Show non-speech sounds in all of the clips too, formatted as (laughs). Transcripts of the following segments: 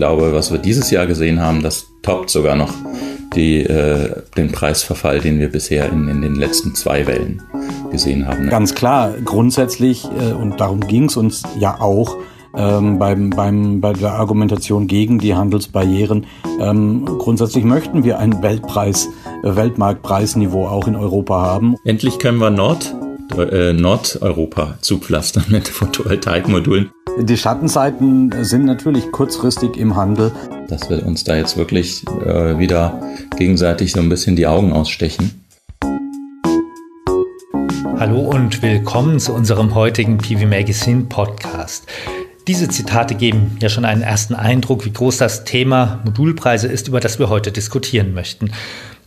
glaube, was wir dieses Jahr gesehen haben, das toppt sogar noch die, äh, den Preisverfall, den wir bisher in, in den letzten zwei Wellen gesehen haben. Ne? Ganz klar, grundsätzlich, äh, und darum ging es uns ja auch, ähm, beim, beim, bei der Argumentation gegen die Handelsbarrieren. Ähm, grundsätzlich möchten wir ein Weltpreis, äh, Weltmarktpreisniveau auch in Europa haben. Endlich können wir Nord, äh, Nordeuropa zupflastern mit Photovoltaikmodulen. Die Schattenseiten sind natürlich kurzfristig im Handel. Dass wir uns da jetzt wirklich äh, wieder gegenseitig so ein bisschen die Augen ausstechen. Hallo und willkommen zu unserem heutigen PV Magazine Podcast. Diese Zitate geben ja schon einen ersten Eindruck, wie groß das Thema Modulpreise ist, über das wir heute diskutieren möchten.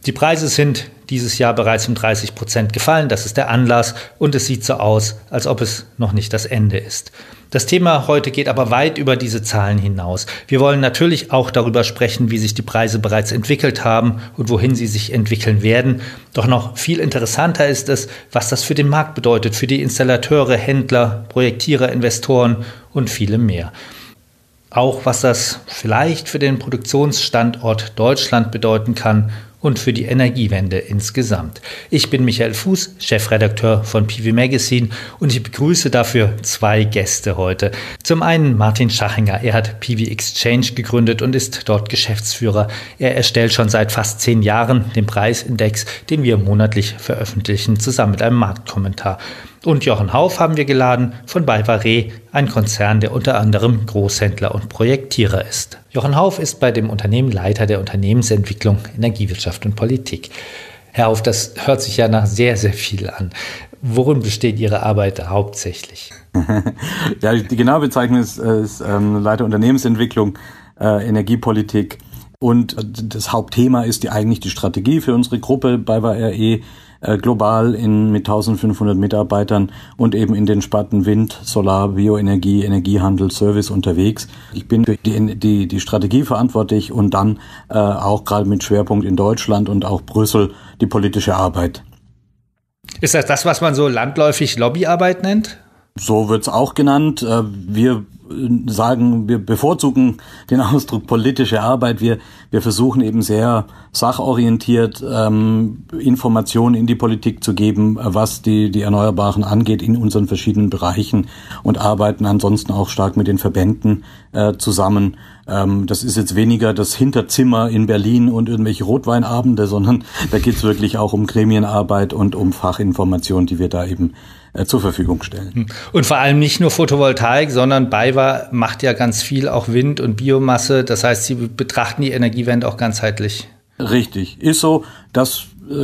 Die Preise sind dieses Jahr bereits um 30 Prozent gefallen, das ist der Anlass und es sieht so aus, als ob es noch nicht das Ende ist. Das Thema heute geht aber weit über diese Zahlen hinaus. Wir wollen natürlich auch darüber sprechen, wie sich die Preise bereits entwickelt haben und wohin sie sich entwickeln werden. Doch noch viel interessanter ist es, was das für den Markt bedeutet, für die Installateure, Händler, Projektierer, Investoren und viele mehr. Auch was das vielleicht für den Produktionsstandort Deutschland bedeuten kann und für die Energiewende insgesamt. Ich bin Michael Fuß, Chefredakteur von PV Magazine und ich begrüße dafür zwei Gäste heute. Zum einen Martin Schachinger. Er hat PV Exchange gegründet und ist dort Geschäftsführer. Er erstellt schon seit fast zehn Jahren den Preisindex, den wir monatlich veröffentlichen, zusammen mit einem Marktkommentar. Und Jochen Hauf haben wir geladen von Balvaré, ein Konzern, der unter anderem Großhändler und Projektierer ist. Jochen Hauf ist bei dem Unternehmen Leiter der Unternehmensentwicklung, Energiewirtschaft und Politik. Herr Hauf, das hört sich ja nach sehr, sehr viel an. Worin besteht Ihre Arbeit hauptsächlich? (laughs) ja, die genaue Bezeichnung ist, ist ähm, Leiter Unternehmensentwicklung, äh, Energiepolitik. Und das Hauptthema ist die, eigentlich die Strategie für unsere Gruppe bei WRE äh, global in, mit 1500 Mitarbeitern und eben in den Sparten Wind, Solar, Bioenergie, Energiehandel, Service unterwegs. Ich bin für die, die, die Strategie verantwortlich und dann äh, auch gerade mit Schwerpunkt in Deutschland und auch Brüssel die politische Arbeit. Ist das das, was man so landläufig Lobbyarbeit nennt? So wird's auch genannt. Äh, wir sagen, wir bevorzugen den (laughs) Ausdruck politische Arbeit. Wir, wir versuchen eben sehr sachorientiert ähm, Informationen in die Politik zu geben, was die, die Erneuerbaren angeht in unseren verschiedenen Bereichen und arbeiten ansonsten auch stark mit den Verbänden äh, zusammen. Ähm, das ist jetzt weniger das Hinterzimmer in Berlin und irgendwelche Rotweinabende, sondern (laughs) da geht's wirklich auch um Gremienarbeit und um Fachinformationen, die wir da eben äh, zur Verfügung stellen. Hm. Und vor allem nicht nur Photovoltaik, sondern BayWa macht ja ganz viel auch Wind und Biomasse. Das heißt, Sie betrachten die Energiewende auch ganzheitlich. Richtig, ist so. Das äh,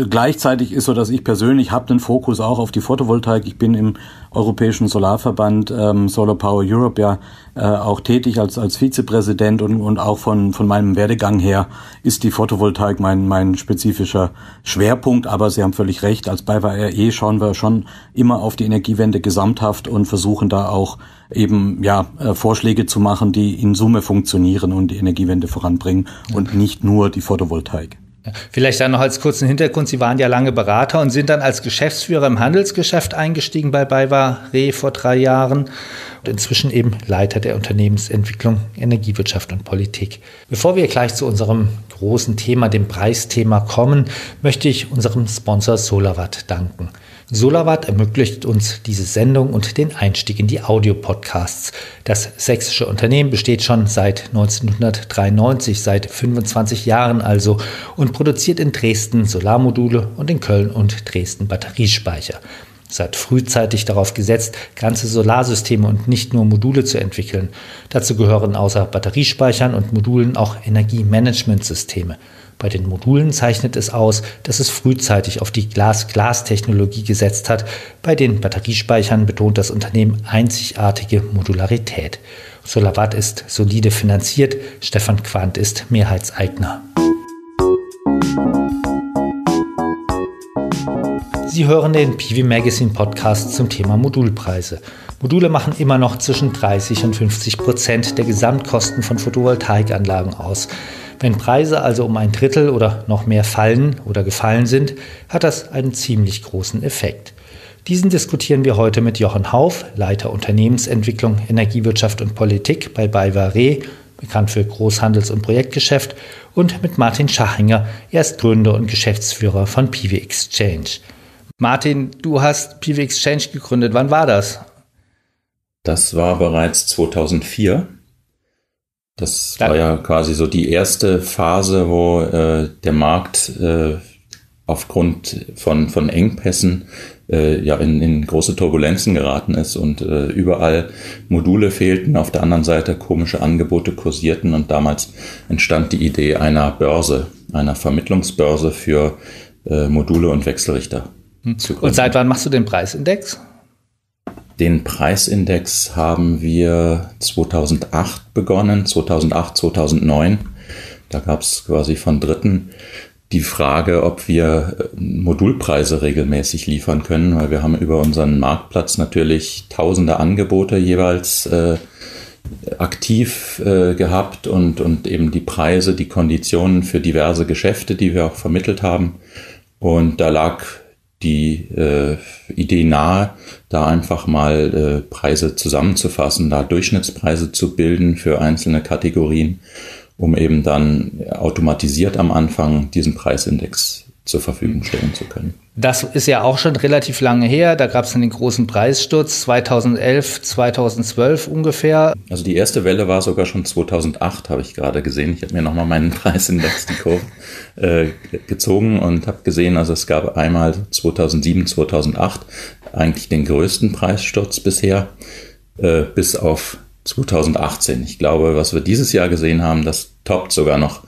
gleichzeitig ist so, dass ich persönlich habe den Fokus auch auf die Photovoltaik. Ich bin im Europäischen Solarverband ähm, Solar Power Europe ja äh, auch tätig als als Vizepräsident und, und auch von von meinem Werdegang her ist die Photovoltaik mein mein spezifischer Schwerpunkt. Aber Sie haben völlig recht. Als BayWa RE schauen wir schon immer auf die Energiewende gesamthaft und versuchen da auch eben ja äh, Vorschläge zu machen, die in Summe funktionieren und die Energiewende voranbringen und nicht nur die Photovoltaik. Vielleicht dann noch als kurzen Hintergrund, Sie waren ja lange Berater und sind dann als Geschäftsführer im Handelsgeschäft eingestiegen bei BayWa Re vor drei Jahren und inzwischen eben Leiter der Unternehmensentwicklung Energiewirtschaft und Politik. Bevor wir gleich zu unserem großen Thema, dem Preisthema kommen, möchte ich unserem Sponsor Solawatt danken. Solawatt ermöglicht uns diese Sendung und den Einstieg in die Audiopodcasts. Das sächsische Unternehmen besteht schon seit 1993, seit 25 Jahren also, und produziert in Dresden Solarmodule und in Köln und Dresden Batteriespeicher. Es hat frühzeitig darauf gesetzt, ganze Solarsysteme und nicht nur Module zu entwickeln. Dazu gehören außer Batteriespeichern und Modulen auch Energiemanagementsysteme. Bei den Modulen zeichnet es aus, dass es frühzeitig auf die Glas-Glas-Technologie gesetzt hat. Bei den Batteriespeichern betont das Unternehmen einzigartige Modularität. Solawatt ist solide finanziert, Stefan Quandt ist Mehrheitseigner. Sie hören den PV Magazine Podcast zum Thema Modulpreise. Module machen immer noch zwischen 30 und 50 Prozent der Gesamtkosten von Photovoltaikanlagen aus. Wenn Preise also um ein Drittel oder noch mehr fallen oder gefallen sind, hat das einen ziemlich großen Effekt. Diesen diskutieren wir heute mit Jochen Hauf, Leiter Unternehmensentwicklung, Energiewirtschaft und Politik bei BayWa bekannt für Großhandels- und Projektgeschäft, und mit Martin Schachinger, er ist Gründer und Geschäftsführer von PV Exchange. Martin, du hast PV Exchange gegründet. Wann war das? Das war bereits 2004. Das war ja quasi so die erste Phase, wo äh, der Markt äh, aufgrund von, von Engpässen äh, ja in, in große Turbulenzen geraten ist und äh, überall Module fehlten, auf der anderen Seite komische Angebote kursierten und damals entstand die Idee einer Börse, einer Vermittlungsbörse für äh, Module und Wechselrichter. Hm. Und seit wann machst du den Preisindex? Den Preisindex haben wir 2008 begonnen, 2008, 2009. Da gab es quasi von Dritten die Frage, ob wir äh, Modulpreise regelmäßig liefern können, weil wir haben über unseren Marktplatz natürlich tausende Angebote jeweils äh, aktiv äh, gehabt und, und eben die Preise, die Konditionen für diverse Geschäfte, die wir auch vermittelt haben. Und da lag die äh, Idee nahe, da einfach mal äh, Preise zusammenzufassen, da Durchschnittspreise zu bilden für einzelne Kategorien, um eben dann automatisiert am Anfang diesen Preisindex zur Verfügung stellen zu können. Das ist ja auch schon relativ lange her. Da gab es den großen Preissturz 2011, 2012 ungefähr. Also die erste Welle war sogar schon 2008, habe ich gerade gesehen. Ich habe mir nochmal meinen (laughs) Preisindex, die Kurve, äh, gezogen und habe gesehen, also es gab einmal 2007, 2008 eigentlich den größten Preissturz bisher, äh, bis auf 2018. Ich glaube, was wir dieses Jahr gesehen haben, das toppt sogar noch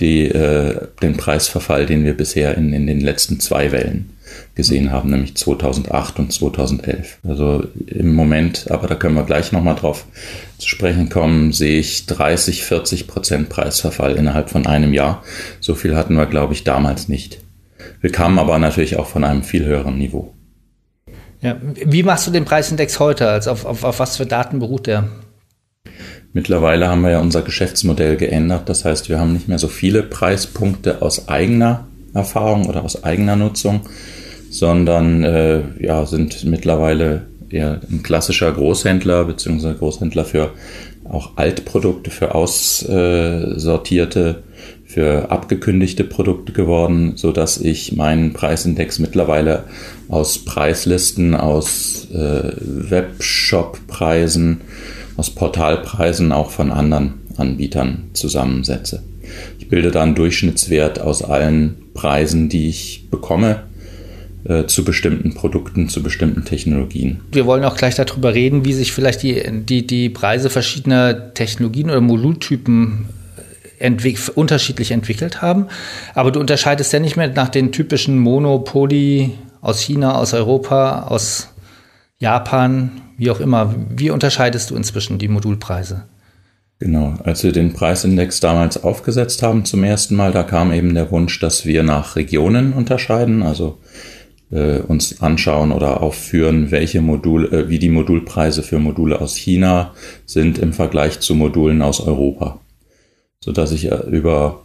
die, äh, den Preisverfall, den wir bisher in, in den letzten zwei Wellen gesehen haben, nämlich 2008 und 2011. Also im Moment, aber da können wir gleich nochmal drauf zu sprechen kommen, sehe ich 30, 40 Prozent Preisverfall innerhalb von einem Jahr. So viel hatten wir, glaube ich, damals nicht. Wir kamen aber natürlich auch von einem viel höheren Niveau. Ja, wie machst du den Preisindex heute? Also auf, auf, auf was für Daten beruht der? Mittlerweile haben wir ja unser Geschäftsmodell geändert. Das heißt, wir haben nicht mehr so viele Preispunkte aus eigener Erfahrung oder aus eigener Nutzung, sondern äh, ja, sind mittlerweile eher ein klassischer Großhändler beziehungsweise Großhändler für auch Altprodukte, für aussortierte, für abgekündigte Produkte geworden, so dass ich meinen Preisindex mittlerweile aus Preislisten, aus äh, Webshop-Preisen, aus Portalpreisen auch von anderen Anbietern zusammensetze. Ich bilde da einen Durchschnittswert aus allen Preisen, die ich bekomme äh, zu bestimmten Produkten, zu bestimmten Technologien. Wir wollen auch gleich darüber reden, wie sich vielleicht die, die, die Preise verschiedener Technologien oder Modultypen äh, entwick unterschiedlich entwickelt haben. Aber du unterscheidest ja nicht mehr nach den typischen Monopoly aus China, aus Europa, aus Japan, wie auch immer. Wie unterscheidest du inzwischen die Modulpreise? Genau, als wir den Preisindex damals aufgesetzt haben zum ersten Mal, da kam eben der Wunsch, dass wir nach Regionen unterscheiden, also äh, uns anschauen oder aufführen, welche Module, äh, wie die Modulpreise für Module aus China sind im Vergleich zu Modulen aus Europa. So dass ich äh, über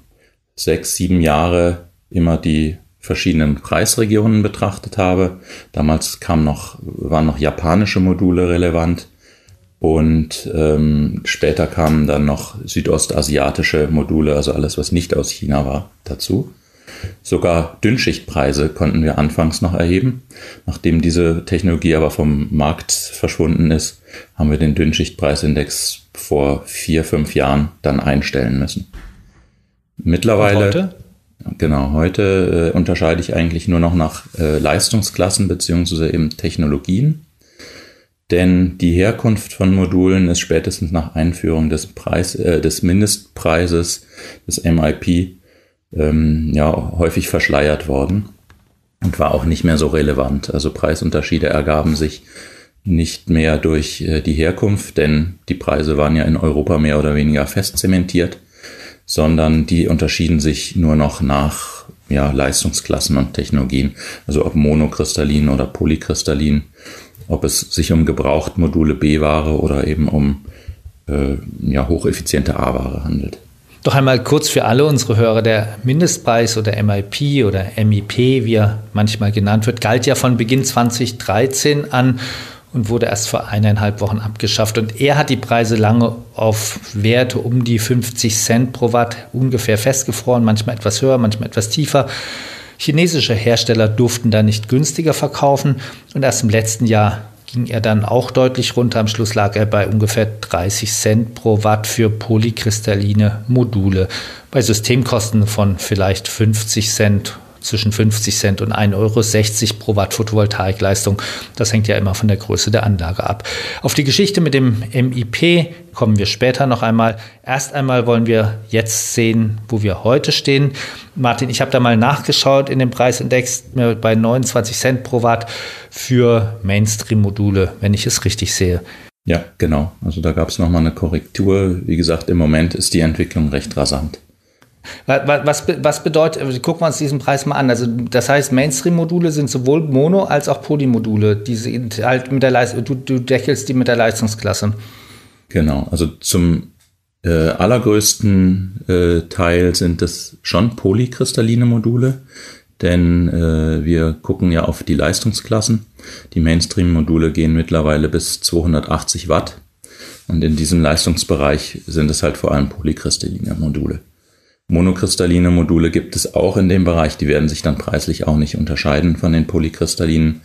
sechs, sieben Jahre immer die verschiedenen Preisregionen betrachtet habe. Damals kam noch, waren noch japanische Module relevant und ähm, später kamen dann noch südostasiatische Module, also alles, was nicht aus China war, dazu. Sogar Dünnschichtpreise konnten wir anfangs noch erheben. Nachdem diese Technologie aber vom Markt verschwunden ist, haben wir den Dünnschichtpreisindex vor vier, fünf Jahren dann einstellen müssen. Mittlerweile. Genau, heute äh, unterscheide ich eigentlich nur noch nach äh, Leistungsklassen beziehungsweise eben Technologien. Denn die Herkunft von Modulen ist spätestens nach Einführung des, Preis, äh, des Mindestpreises, des MIP, ähm, ja, häufig verschleiert worden und war auch nicht mehr so relevant. Also Preisunterschiede ergaben sich nicht mehr durch äh, die Herkunft, denn die Preise waren ja in Europa mehr oder weniger fest zementiert sondern die unterschieden sich nur noch nach ja, Leistungsklassen und Technologien, also ob monokristallin oder polykristallin, ob es sich um Gebrauchtmodule B-Ware oder eben um äh, ja, hocheffiziente A-Ware handelt. Doch einmal kurz für alle unsere Hörer, der Mindestpreis oder MIP oder MIP, wie er manchmal genannt wird, galt ja von Beginn 2013 an und wurde erst vor eineinhalb Wochen abgeschafft. Und er hat die Preise lange auf Werte um die 50 Cent pro Watt ungefähr festgefroren, manchmal etwas höher, manchmal etwas tiefer. Chinesische Hersteller durften da nicht günstiger verkaufen und erst im letzten Jahr ging er dann auch deutlich runter. Am Schluss lag er bei ungefähr 30 Cent pro Watt für polykristalline Module. Bei Systemkosten von vielleicht 50 Cent zwischen 50 Cent und 1,60 Euro pro Watt Photovoltaikleistung. Das hängt ja immer von der Größe der Anlage ab. Auf die Geschichte mit dem MIP kommen wir später noch einmal. Erst einmal wollen wir jetzt sehen, wo wir heute stehen. Martin, ich habe da mal nachgeschaut in dem Preisindex bei 29 Cent pro Watt für Mainstream-Module, wenn ich es richtig sehe. Ja, genau. Also da gab es nochmal eine Korrektur. Wie gesagt, im Moment ist die Entwicklung recht rasant. Was, was bedeutet, also gucken wir uns diesen Preis mal an. Also das heißt, Mainstream-Module sind sowohl Mono- als auch Polymodule. Die halt mit der Leistung, du, du deckelst die mit der Leistungsklasse. Genau, also zum äh, allergrößten äh, Teil sind es schon polykristalline Module, denn äh, wir gucken ja auf die Leistungsklassen. Die Mainstream-Module gehen mittlerweile bis 280 Watt und in diesem Leistungsbereich sind es halt vor allem polykristalline Module. Monokristalline Module gibt es auch in dem Bereich, die werden sich dann preislich auch nicht unterscheiden von den polykristallinen.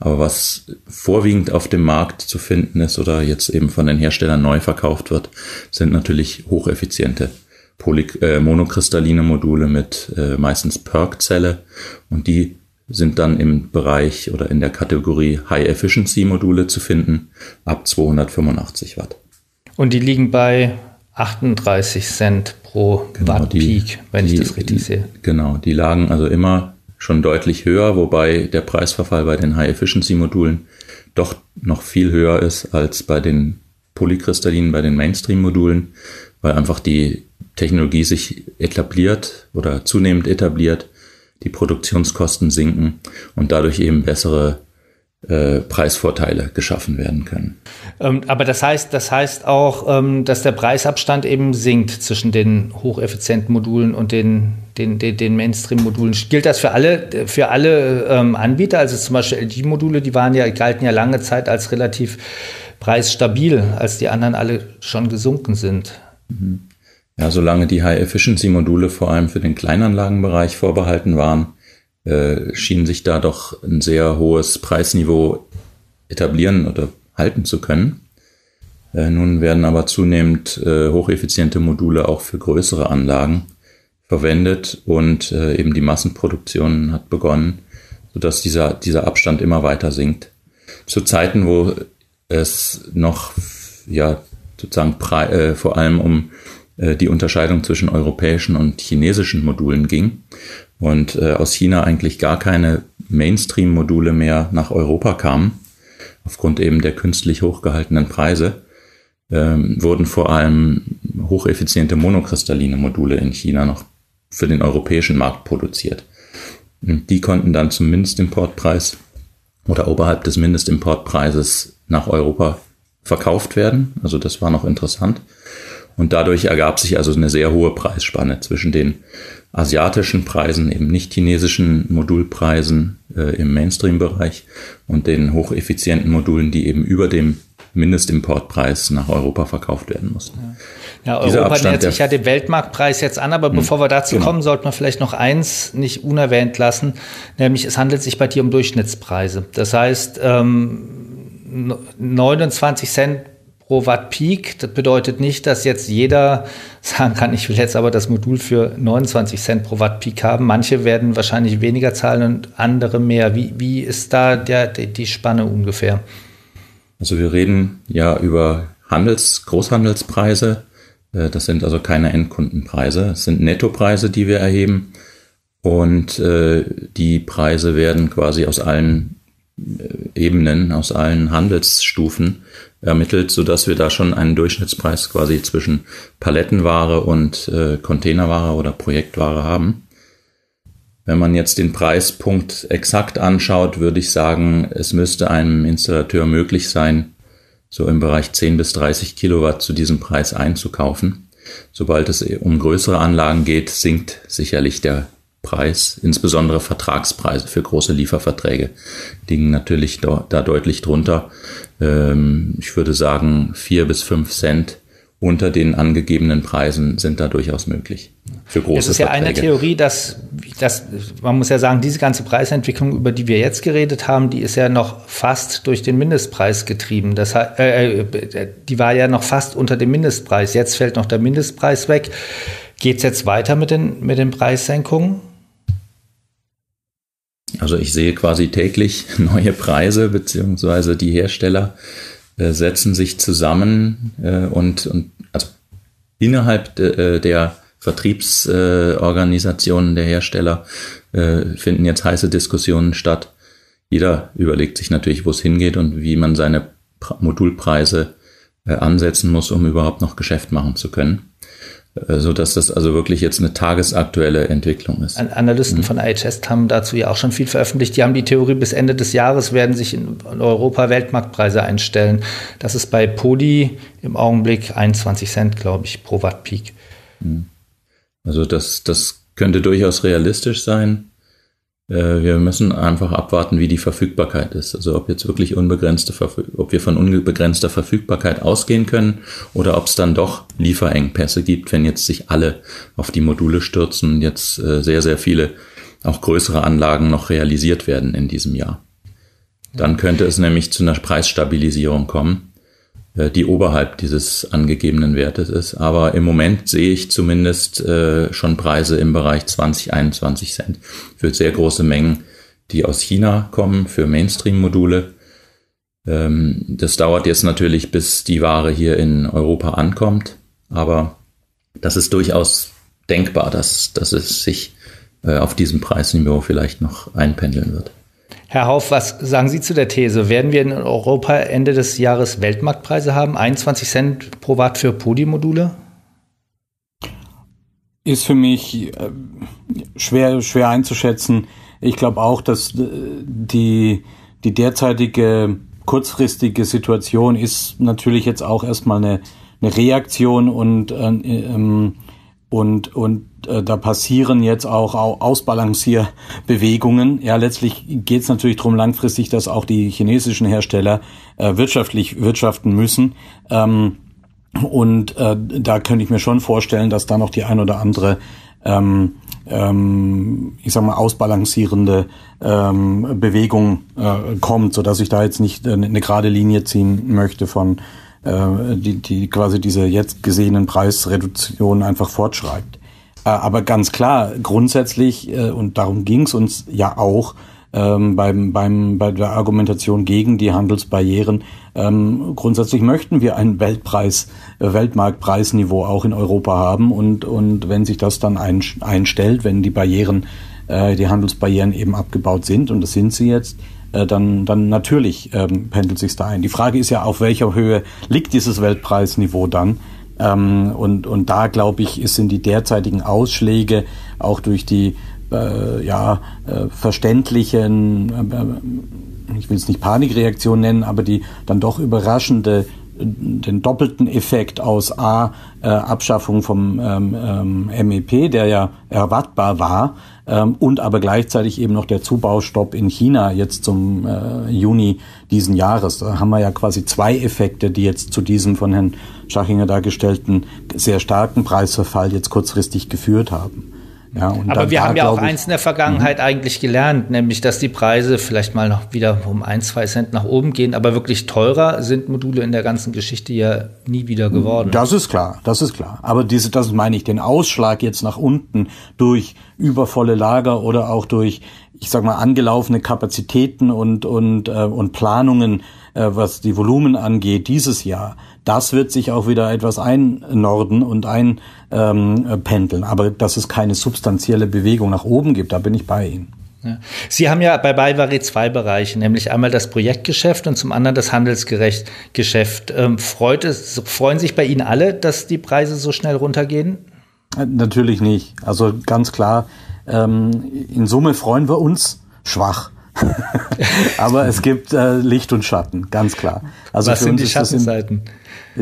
Aber was vorwiegend auf dem Markt zu finden ist oder jetzt eben von den Herstellern neu verkauft wird, sind natürlich hocheffiziente Poly äh, monokristalline Module mit äh, meistens PERC-Zelle und die sind dann im Bereich oder in der Kategorie High Efficiency Module zu finden ab 285 Watt. Und die liegen bei 38 Cent pro genau, Watt Peak, wenn die, ich das richtig sehe. Genau, die lagen also immer schon deutlich höher, wobei der Preisverfall bei den High-Efficiency-Modulen doch noch viel höher ist als bei den Polykristallinen, bei den Mainstream-Modulen, weil einfach die Technologie sich etabliert oder zunehmend etabliert, die Produktionskosten sinken und dadurch eben bessere äh, Preisvorteile geschaffen werden können. Ähm, aber das heißt, das heißt auch, ähm, dass der Preisabstand eben sinkt zwischen den hocheffizienten Modulen und den, den, den, den Mainstream-Modulen. Gilt das für alle, für alle ähm, Anbieter? Also zum Beispiel LG-Module, die waren ja, galten ja lange Zeit als relativ preisstabil, als die anderen alle schon gesunken sind. Mhm. Ja, solange die High-Efficiency-Module vor allem für den Kleinanlagenbereich vorbehalten waren, äh, schien sich da doch ein sehr hohes Preisniveau etablieren oder halten zu können. Äh, nun werden aber zunehmend äh, hocheffiziente Module auch für größere Anlagen verwendet und äh, eben die Massenproduktion hat begonnen, sodass dieser, dieser Abstand immer weiter sinkt. Zu Zeiten, wo es noch ja sozusagen äh, vor allem um äh, die Unterscheidung zwischen europäischen und chinesischen Modulen ging, und äh, aus China eigentlich gar keine Mainstream-Module mehr nach Europa kamen, aufgrund eben der künstlich hochgehaltenen Preise, ähm, wurden vor allem hocheffiziente monokristalline Module in China noch für den europäischen Markt produziert. Und die konnten dann zum Mindestimportpreis oder oberhalb des Mindestimportpreises nach Europa verkauft werden. Also das war noch interessant. Und dadurch ergab sich also eine sehr hohe Preisspanne zwischen den asiatischen Preisen, eben nicht chinesischen Modulpreisen äh, im Mainstream-Bereich und den hocheffizienten Modulen, die eben über dem Mindestimportpreis nach Europa verkauft werden mussten. Ja, ja Europa nähert sich ja dem Weltmarktpreis jetzt an, aber hm, bevor wir dazu genau. kommen, sollten wir vielleicht noch eins nicht unerwähnt lassen, nämlich es handelt sich bei dir um Durchschnittspreise. Das heißt, ähm, 29 Cent pro Watt Peak. Das bedeutet nicht, dass jetzt jeder sagen kann, ich will jetzt aber das Modul für 29 Cent pro Watt Peak haben. Manche werden wahrscheinlich weniger zahlen und andere mehr. Wie, wie ist da der, die Spanne ungefähr? Also wir reden ja über Handels-, Großhandelspreise. Äh, das sind also keine Endkundenpreise. Es sind Nettopreise, die wir erheben. Und äh, die Preise werden quasi aus allen äh, Ebenen, aus allen Handelsstufen ermittelt, so dass wir da schon einen Durchschnittspreis quasi zwischen Palettenware und äh, Containerware oder Projektware haben. Wenn man jetzt den Preispunkt exakt anschaut, würde ich sagen, es müsste einem Installateur möglich sein, so im Bereich 10 bis 30 Kilowatt zu diesem Preis einzukaufen. Sobald es um größere Anlagen geht, sinkt sicherlich der Preis, insbesondere Vertragspreise für große Lieferverträge, liegen natürlich da, da deutlich drunter. Ähm, ich würde sagen, vier bis fünf Cent unter den angegebenen Preisen sind da durchaus möglich. Für große Es ist ja Verträge. eine Theorie, dass, dass, man muss ja sagen, diese ganze Preisentwicklung, über die wir jetzt geredet haben, die ist ja noch fast durch den Mindestpreis getrieben. Das, äh, äh, die war ja noch fast unter dem Mindestpreis. Jetzt fällt noch der Mindestpreis weg. Geht es jetzt weiter mit den, mit den Preissenkungen? Also ich sehe quasi täglich (laughs) neue Preise, beziehungsweise die Hersteller äh, setzen sich zusammen äh, und, und also innerhalb äh, der Vertriebsorganisationen der Hersteller finden jetzt heiße Diskussionen statt. Jeder überlegt sich natürlich, wo es hingeht und wie man seine Modulpreise ansetzen muss, um überhaupt noch Geschäft machen zu können. Äh, so dass das also wirklich jetzt eine tagesaktuelle Entwicklung ist. Analysten mhm. von IHS haben dazu ja auch schon viel veröffentlicht. Die haben die Theorie, bis Ende des Jahres werden sich in Europa Weltmarktpreise einstellen. Das ist bei Poli im Augenblick 21 Cent, glaube ich, pro Watt Peak. Mhm. Also das, das könnte durchaus realistisch sein. Äh, wir müssen einfach abwarten, wie die Verfügbarkeit ist. Also ob jetzt wirklich unbegrenzte, ob wir von unbegrenzter Verfügbarkeit ausgehen können oder ob es dann doch Lieferengpässe gibt, wenn jetzt sich alle auf die Module stürzen und jetzt äh, sehr, sehr viele auch größere Anlagen noch realisiert werden in diesem Jahr. Dann könnte es nämlich zu einer Preisstabilisierung kommen. Äh, die oberhalb dieses angegebenen Wertes ist. Aber im Moment sehe ich zumindest äh, schon Preise im Bereich 20, 21 Cent für sehr große Mengen, die aus China kommen, für Mainstream-Module. Ähm, das dauert jetzt natürlich, bis die Ware hier in Europa ankommt. Aber das ist durchaus denkbar, dass, dass es sich äh, auf diesem Preisniveau vielleicht noch einpendeln wird. Herr Hauf, was sagen Sie zu der These? Werden wir in Europa Ende des Jahres Weltmarktpreise haben? 21 Cent pro Watt für Podi-Module? Ist für mich äh, schwer, schwer einzuschätzen. Ich glaube auch, dass äh, die, die derzeitige kurzfristige Situation ist natürlich jetzt auch erstmal eine, eine Reaktion und, äh, ähm, und, und äh, da passieren jetzt auch Ausbalancierbewegungen. Ja, letztlich geht es natürlich darum, langfristig, dass auch die chinesischen Hersteller äh, wirtschaftlich wirtschaften müssen. Ähm, und äh, da könnte ich mir schon vorstellen, dass da noch die ein oder andere ähm, ähm, ich sag mal, ausbalancierende ähm, Bewegung äh, kommt, so dass ich da jetzt nicht äh, eine gerade Linie ziehen möchte von die, die quasi diese jetzt gesehenen Preisreduktionen einfach fortschreibt. Äh, aber ganz klar, grundsätzlich, äh, und darum ging es uns ja auch, ähm, beim, beim, bei der Argumentation gegen die Handelsbarrieren. Ähm, grundsätzlich möchten wir ein Weltpreis, äh, Weltmarktpreisniveau auch in Europa haben und, und wenn sich das dann ein, einstellt, wenn die Barrieren, äh, die Handelsbarrieren eben abgebaut sind, und das sind sie jetzt, äh, dann, dann natürlich ähm, pendelt sich da ein. Die Frage ist ja, auf welcher Höhe liegt dieses Weltpreisniveau dann? Ähm, und, und da, glaube ich, sind die derzeitigen Ausschläge auch durch die äh, ja, äh, verständlichen, äh, ich will es nicht Panikreaktion nennen, aber die dann doch überraschende den doppelten Effekt aus A, äh, Abschaffung vom ähm, ähm, MEP, der ja erwartbar war, ähm, und aber gleichzeitig eben noch der Zubaustopp in China jetzt zum äh, Juni diesen Jahres. Da haben wir ja quasi zwei Effekte, die jetzt zu diesem von Herrn Schachinger dargestellten sehr starken Preisverfall jetzt kurzfristig geführt haben. Ja, Aber wir haben ja auch eins in der Vergangenheit mhm. eigentlich gelernt, nämlich dass die Preise vielleicht mal noch wieder um ein, zwei Cent nach oben gehen, aber wirklich teurer sind Module in der ganzen Geschichte ja nie wieder geworden. Das ist klar, das ist klar. Aber diese, das meine ich, den Ausschlag jetzt nach unten durch übervolle Lager oder auch durch, ich sag mal, angelaufene Kapazitäten und, und, äh, und Planungen, äh, was die Volumen angeht, dieses Jahr, das wird sich auch wieder etwas einnorden und einpendeln. Aber dass es keine substanzielle Bewegung nach oben gibt, da bin ich bei Ihnen. Sie haben ja bei Baivari zwei Bereiche, nämlich einmal das Projektgeschäft und zum anderen das Handelsgeschäft. Ähm, freut es, freuen sich bei Ihnen alle, dass die Preise so schnell runtergehen? Äh, natürlich nicht. Also ganz klar, ähm, in Summe freuen wir uns schwach. (laughs) Aber es gibt äh, Licht und Schatten, ganz klar. Also Was sind die Schattenseiten?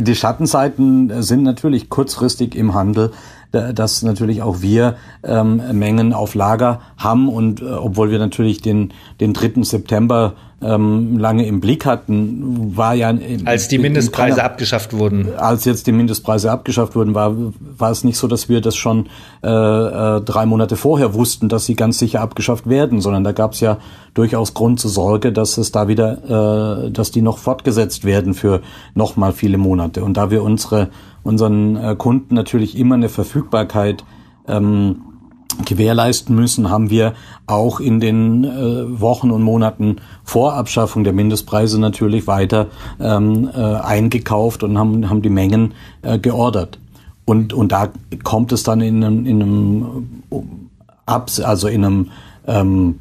Die Schattenseiten sind natürlich kurzfristig im Handel dass natürlich auch wir ähm, Mengen auf Lager haben und äh, obwohl wir natürlich den, den 3. September ähm, lange im Blick hatten, war ja als die Mindestpreise keiner, abgeschafft wurden. Als jetzt die Mindestpreise abgeschafft wurden, war war es nicht so, dass wir das schon äh, äh, drei Monate vorher wussten, dass sie ganz sicher abgeschafft werden, sondern da gab es ja durchaus Grund zur Sorge, dass es da wieder, äh, dass die noch fortgesetzt werden für noch mal viele Monate. Und da wir unsere unseren äh, Kunden natürlich immer eine Verfügbarkeit ähm, gewährleisten müssen, haben wir auch in den äh, Wochen und Monaten vor Abschaffung der Mindestpreise natürlich weiter ähm, äh, eingekauft und haben, haben die Mengen äh, geordert. Und, und da kommt es dann in einem, in einem Abs also in einem ähm,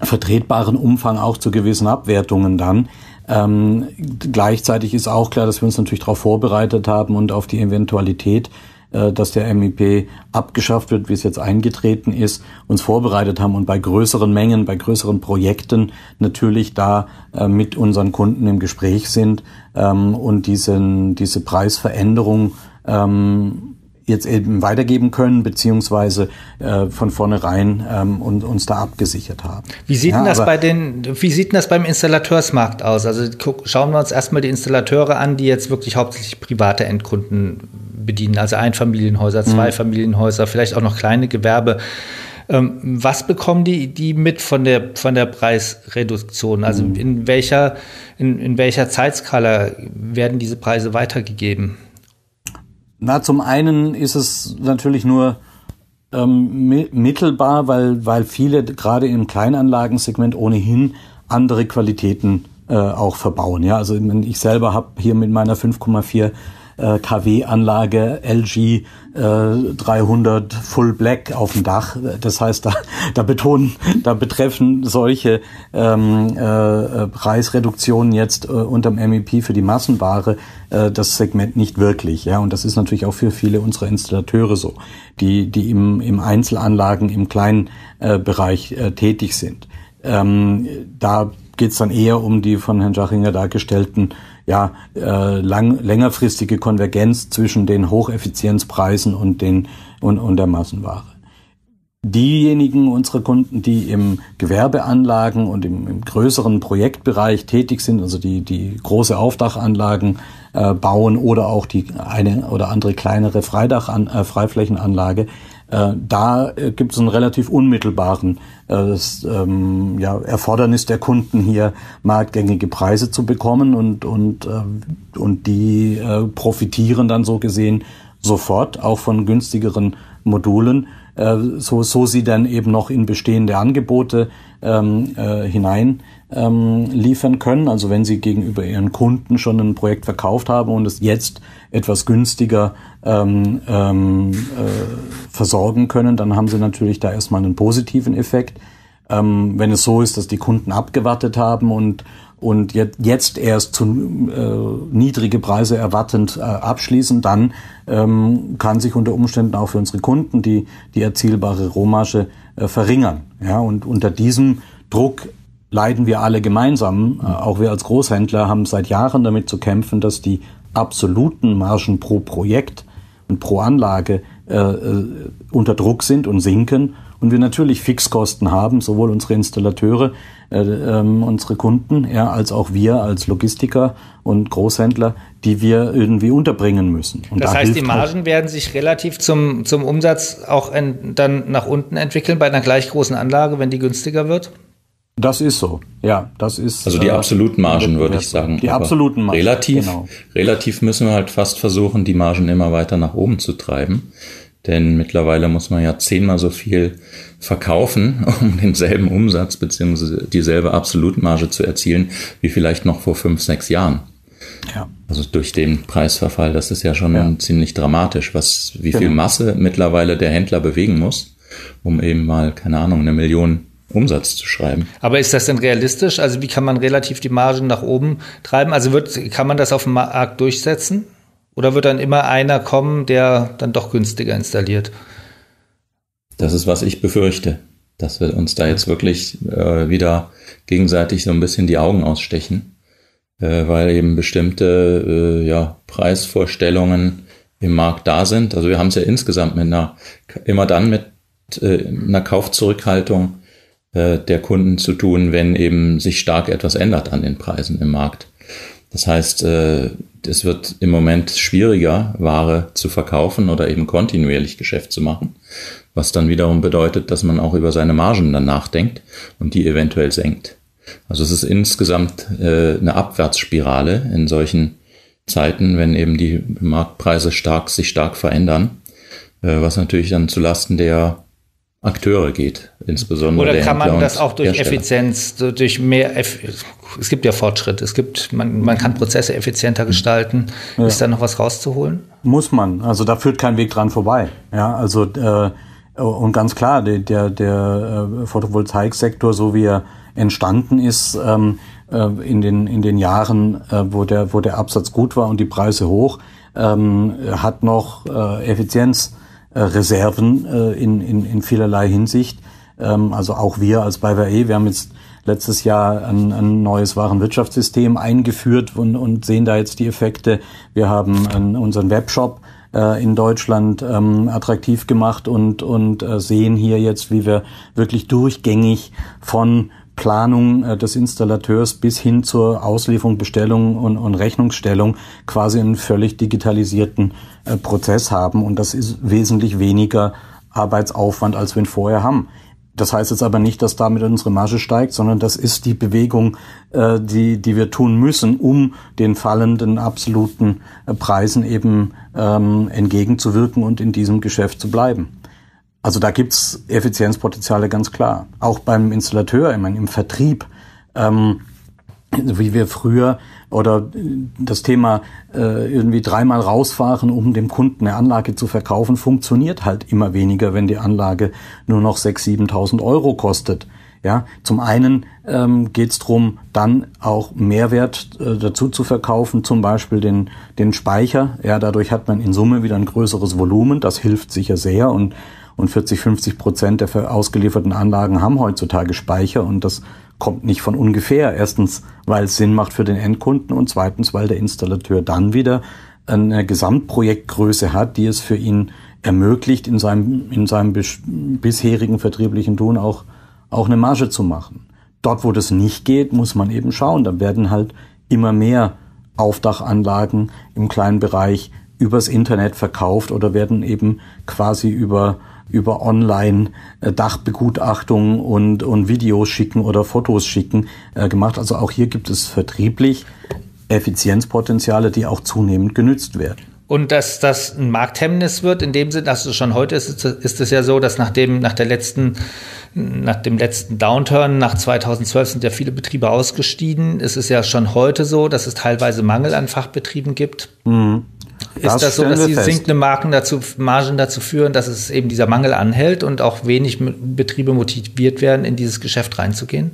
vertretbaren Umfang auch zu gewissen Abwertungen dann. Ähm, gleichzeitig ist auch klar, dass wir uns natürlich darauf vorbereitet haben und auf die Eventualität, äh, dass der MIP abgeschafft wird, wie es jetzt eingetreten ist, uns vorbereitet haben und bei größeren Mengen, bei größeren Projekten natürlich da äh, mit unseren Kunden im Gespräch sind ähm, und diesen, diese Preisveränderung ähm, jetzt eben weitergeben können, beziehungsweise äh, von vornherein ähm, und, uns da abgesichert haben. Wie sieht ja, denn das bei den, wie sieht denn das beim Installateursmarkt aus? Also guck, schauen wir uns erstmal die Installateure an, die jetzt wirklich hauptsächlich private Endkunden bedienen, also Einfamilienhäuser, mhm. Zweifamilienhäuser, vielleicht auch noch kleine Gewerbe. Ähm, was bekommen die, die mit von der, von der Preisreduktion? Also mhm. in welcher, in, in welcher Zeitskala werden diese Preise weitergegeben? Na, zum einen ist es natürlich nur ähm, mittelbar, weil, weil viele gerade im Kleinanlagensegment ohnehin andere Qualitäten äh, auch verbauen. Ja, also ich selber habe hier mit meiner 5,4 äh, KW-Anlage LG äh, 300 Full Black auf dem Dach. Das heißt, da, da betonen, da betreffen solche ähm, äh, Preisreduktionen jetzt äh, unterm MEP für die Massenware äh, das Segment nicht wirklich. Ja, und das ist natürlich auch für viele unserer Installateure so, die die im, im Einzelanlagen im kleinen äh, Bereich äh, tätig sind. Ähm, da geht es dann eher um die von Herrn Schachinger dargestellten ja, äh, lang, längerfristige Konvergenz zwischen den Hocheffizienzpreisen und, den, und, und der Massenware. Diejenigen unserer Kunden, die im Gewerbeanlagen und im, im größeren Projektbereich tätig sind, also die, die große Aufdachanlagen äh, bauen oder auch die eine oder andere kleinere Freidach äh, Freiflächenanlage, äh, da äh, gibt es einen relativ unmittelbaren äh, ähm, ja, Erfordernis der Kunden hier marktgängige Preise zu bekommen und und äh, und die äh, profitieren dann so gesehen sofort auch von günstigeren Modulen, äh, so so sie dann eben noch in bestehende Angebote ähm, äh, hinein ähm, liefern können. Also wenn Sie gegenüber Ihren Kunden schon ein Projekt verkauft haben und es jetzt etwas günstiger ähm, ähm, äh, versorgen können, dann haben Sie natürlich da erstmal einen positiven Effekt. Ähm, wenn es so ist, dass die Kunden abgewartet haben und und jetzt erst zu äh, niedrige Preise erwartend äh, abschließen, dann ähm, kann sich unter Umständen auch für unsere Kunden die die erzielbare Rohmarge äh, verringern. Ja, und unter diesem Druck leiden wir alle gemeinsam. Äh, auch wir als Großhändler haben seit Jahren damit zu kämpfen, dass die absoluten Margen pro Projekt und pro Anlage äh, äh, unter Druck sind und sinken und wir natürlich Fixkosten haben, sowohl unsere Installateure, äh, ähm, unsere Kunden, ja, als auch wir als Logistiker und Großhändler, die wir irgendwie unterbringen müssen. Und das da heißt, die halt Margen halt werden sich relativ zum, zum Umsatz auch in, dann nach unten entwickeln bei einer gleich großen Anlage, wenn die günstiger wird? Das ist so, ja, das ist. Also die äh, absoluten Margen, würde ich sagen. Die absoluten Margen. Relativ, genau. relativ müssen wir halt fast versuchen, die Margen immer weiter nach oben zu treiben. Denn mittlerweile muss man ja zehnmal so viel verkaufen, (laughs) um denselben Umsatz bzw. dieselbe Absolutmarge zu erzielen, wie vielleicht noch vor fünf, sechs Jahren. Ja. Also durch den Preisverfall, das ist ja schon ja. ziemlich dramatisch, was, wie genau. viel Masse mittlerweile der Händler bewegen muss, um eben mal, keine Ahnung, eine Million Umsatz zu schreiben. Aber ist das denn realistisch? Also wie kann man relativ die Margen nach oben treiben? Also wird, kann man das auf dem Markt durchsetzen? Oder wird dann immer einer kommen, der dann doch günstiger installiert? Das ist, was ich befürchte, dass wir uns da jetzt wirklich äh, wieder gegenseitig so ein bisschen die Augen ausstechen, äh, weil eben bestimmte äh, ja, Preisvorstellungen im Markt da sind. Also wir haben es ja insgesamt mit einer, immer dann mit äh, einer Kaufzurückhaltung äh, der Kunden zu tun, wenn eben sich stark etwas ändert an den Preisen im Markt. Das heißt, äh, es wird im Moment schwieriger, Ware zu verkaufen oder eben kontinuierlich Geschäft zu machen, was dann wiederum bedeutet, dass man auch über seine Margen dann nachdenkt und die eventuell senkt. Also es ist insgesamt äh, eine Abwärtsspirale in solchen Zeiten, wenn eben die Marktpreise stark, sich stark verändern, was natürlich dann zulasten der Akteure geht, insbesondere. Oder kann man das auch durch Hersteller. Effizienz, durch mehr, es gibt ja Fortschritt, es gibt, man, man kann Prozesse effizienter gestalten. Ja. Ist da noch was rauszuholen? Muss man, also da führt kein Weg dran vorbei. Ja, also äh, und ganz klar, der, der, der äh, Photovoltaiksektor, so wie er entstanden ist, ähm, äh, in, den, in den Jahren, äh, wo, der, wo der Absatz gut war und die Preise hoch, ähm, hat noch äh, Effizienzreserven äh, in, in, in vielerlei Hinsicht. Ähm, also auch wir als BayWe, wir haben jetzt letztes Jahr ein, ein neues Warenwirtschaftssystem eingeführt und, und sehen da jetzt die Effekte. Wir haben unseren Webshop äh, in Deutschland ähm, attraktiv gemacht und, und äh, sehen hier jetzt, wie wir wirklich durchgängig von Planung äh, des Installateurs bis hin zur Auslieferung, Bestellung und, und Rechnungsstellung quasi einen völlig digitalisierten äh, Prozess haben. Und das ist wesentlich weniger Arbeitsaufwand, als wir ihn vorher haben. Das heißt jetzt aber nicht, dass damit unsere Marge steigt, sondern das ist die Bewegung, äh, die, die wir tun müssen, um den fallenden absoluten äh, Preisen eben ähm, entgegenzuwirken und in diesem Geschäft zu bleiben. Also da gibt's Effizienzpotenziale ganz klar. Auch beim Installateur, ich meine, im Vertrieb, ähm, wie wir früher oder das Thema äh, irgendwie dreimal rausfahren, um dem Kunden eine Anlage zu verkaufen, funktioniert halt immer weniger, wenn die Anlage nur noch 6.000, 7.000 Euro kostet. Ja, zum einen ähm, geht es darum, dann auch Mehrwert äh, dazu zu verkaufen, zum Beispiel den, den Speicher. Ja, dadurch hat man in Summe wieder ein größeres Volumen. Das hilft sicher sehr und und 40, 50 Prozent der ausgelieferten Anlagen haben heutzutage Speicher und das kommt nicht von ungefähr. Erstens, weil es Sinn macht für den Endkunden und zweitens, weil der Installateur dann wieder eine Gesamtprojektgröße hat, die es für ihn ermöglicht, in seinem, in seinem bisherigen vertrieblichen Tun auch, auch eine Marge zu machen. Dort, wo das nicht geht, muss man eben schauen. Da werden halt immer mehr Aufdachanlagen im kleinen Bereich übers Internet verkauft oder werden eben quasi über über Online-Dachbegutachtung und, und Videos schicken oder Fotos schicken äh, gemacht. Also auch hier gibt es vertrieblich Effizienzpotenziale, die auch zunehmend genützt werden. Und dass das ein Markthemmnis wird, in dem Sinne, dass es schon heute ist, ist es ja so, dass nach dem, nach der letzten, nach dem letzten Downturn, nach 2012 sind ja viele Betriebe ausgestiegen. Es ist ja schon heute so, dass es teilweise Mangel an Fachbetrieben gibt. Mhm. Ist das, das so, dass die sinkende Marken dazu, Margen dazu führen, dass es eben dieser Mangel anhält und auch wenig Betriebe motiviert werden, in dieses Geschäft reinzugehen?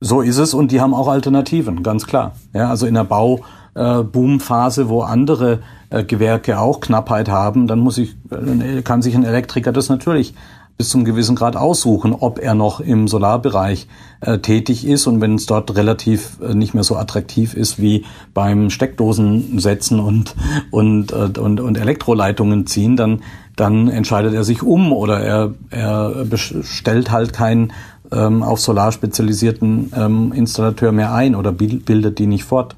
So ist es und die haben auch Alternativen, ganz klar. Ja, also in der Bauboomphase, äh, wo andere äh, Gewerke auch Knappheit haben, dann muss ich, äh, kann sich ein Elektriker das natürlich bis zum gewissen Grad aussuchen, ob er noch im Solarbereich äh, tätig ist und wenn es dort relativ äh, nicht mehr so attraktiv ist wie beim Steckdosen setzen und und äh, und, und Elektroleitungen ziehen, dann dann entscheidet er sich um oder er er bestellt halt keinen ähm, auf Solar spezialisierten ähm, Installateur mehr ein oder bildet die nicht fort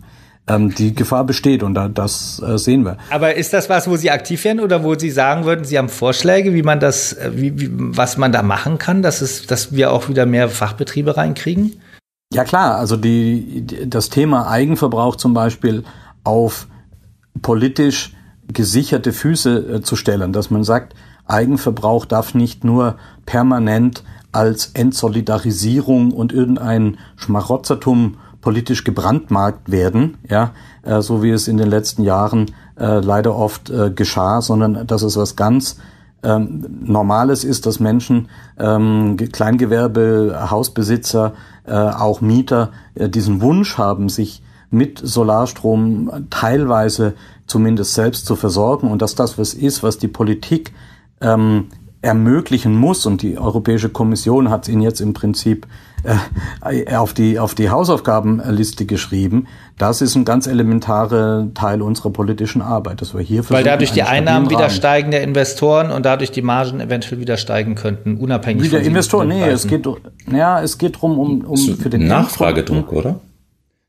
ähm, die Gefahr besteht und da, das äh, sehen wir. Aber ist das was, wo Sie aktiv werden oder wo Sie sagen würden, Sie haben Vorschläge, wie man das, äh, wie, wie, was man da machen kann, dass, es, dass wir auch wieder mehr Fachbetriebe reinkriegen? Ja klar, also die, das Thema Eigenverbrauch zum Beispiel auf politisch gesicherte Füße äh, zu stellen, dass man sagt, Eigenverbrauch darf nicht nur permanent als Entsolidarisierung und irgendein Schmarotzertum politisch gebrandmarkt werden, ja, äh, so wie es in den letzten Jahren äh, leider oft äh, geschah, sondern dass es was ganz ähm, Normales ist, dass Menschen, ähm, Kleingewerbe, Hausbesitzer, äh, auch Mieter äh, diesen Wunsch haben, sich mit Solarstrom teilweise zumindest selbst zu versorgen und dass das was ist, was die Politik ähm, ermöglichen muss, und die Europäische Kommission hat es Ihnen jetzt im Prinzip äh, auf, die, auf die Hausaufgabenliste geschrieben, das ist ein ganz elementarer Teil unserer politischen Arbeit, dass wir hier Weil dadurch die Einnahmen wieder steigen der Investoren und dadurch die Margen eventuell wieder steigen könnten, unabhängig Wie der Investor, nee, es geht, ja, es geht drum um, um für den Nachfragedruck, oder?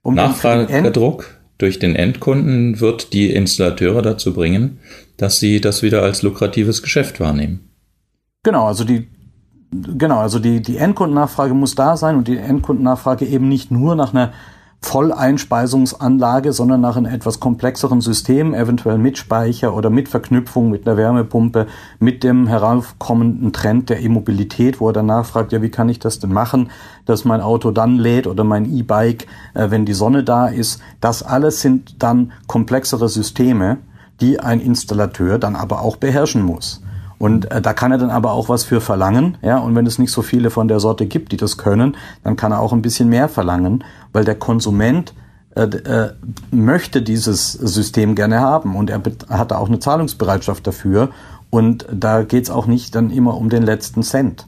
Um Nachfragedruck durch den Endkunden wird die Installateure dazu bringen, dass sie das wieder als lukratives Geschäft wahrnehmen. Genau, also die genau, also die die Endkundennachfrage muss da sein und die Endkundennachfrage eben nicht nur nach einer Volleinspeisungsanlage, sondern nach einem etwas komplexeren System, eventuell mit Speicher oder mit Verknüpfung mit einer Wärmepumpe, mit dem heraufkommenden Trend der E-Mobilität, wo er danach fragt, ja, wie kann ich das denn machen, dass mein Auto dann lädt oder mein E-Bike, äh, wenn die Sonne da ist. Das alles sind dann komplexere Systeme, die ein Installateur dann aber auch beherrschen muss. Und äh, da kann er dann aber auch was für verlangen, ja. Und wenn es nicht so viele von der Sorte gibt, die das können, dann kann er auch ein bisschen mehr verlangen, weil der Konsument äh, äh, möchte dieses System gerne haben und er hat auch eine Zahlungsbereitschaft dafür. Und da geht's auch nicht dann immer um den letzten Cent.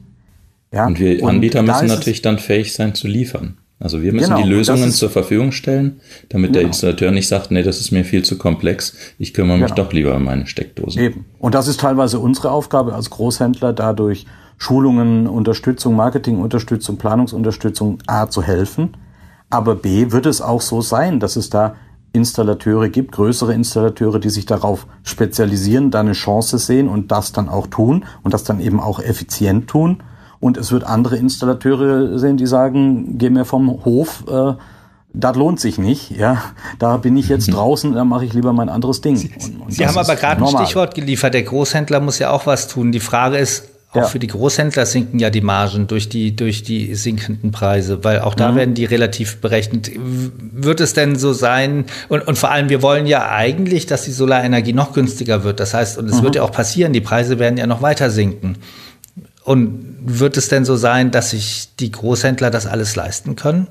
Ja? Und wir Anbieter und müssen natürlich dann fähig sein zu liefern. Also wir müssen genau, die Lösungen zur Verfügung stellen, damit genau. der Installateur nicht sagt, nee, das ist mir viel zu komplex, ich kümmere mich genau. doch lieber um meine Steckdosen. Eben. Und das ist teilweise unsere Aufgabe als Großhändler, dadurch Schulungen, Unterstützung, Marketingunterstützung, Planungsunterstützung A zu helfen. Aber B wird es auch so sein, dass es da Installateure gibt, größere Installateure, die sich darauf spezialisieren, da eine Chance sehen und das dann auch tun und das dann eben auch effizient tun und es wird andere Installateure sehen, die sagen, geh mir vom Hof, äh, das lohnt sich nicht, ja. Da bin ich jetzt (laughs) draußen, da mache ich lieber mein anderes Ding. Sie, und, und Sie haben aber gerade ein Stichwort geliefert. Der Großhändler muss ja auch was tun. Die Frage ist, auch ja. für die Großhändler sinken ja die Margen durch die, durch die sinkenden Preise, weil auch da mhm. werden die relativ berechnet. Wird es denn so sein? Und, und vor allem, wir wollen ja eigentlich, dass die Solarenergie noch günstiger wird. Das heißt, und es mhm. wird ja auch passieren, die Preise werden ja noch weiter sinken. Und wird es denn so sein, dass sich die Großhändler das alles leisten können?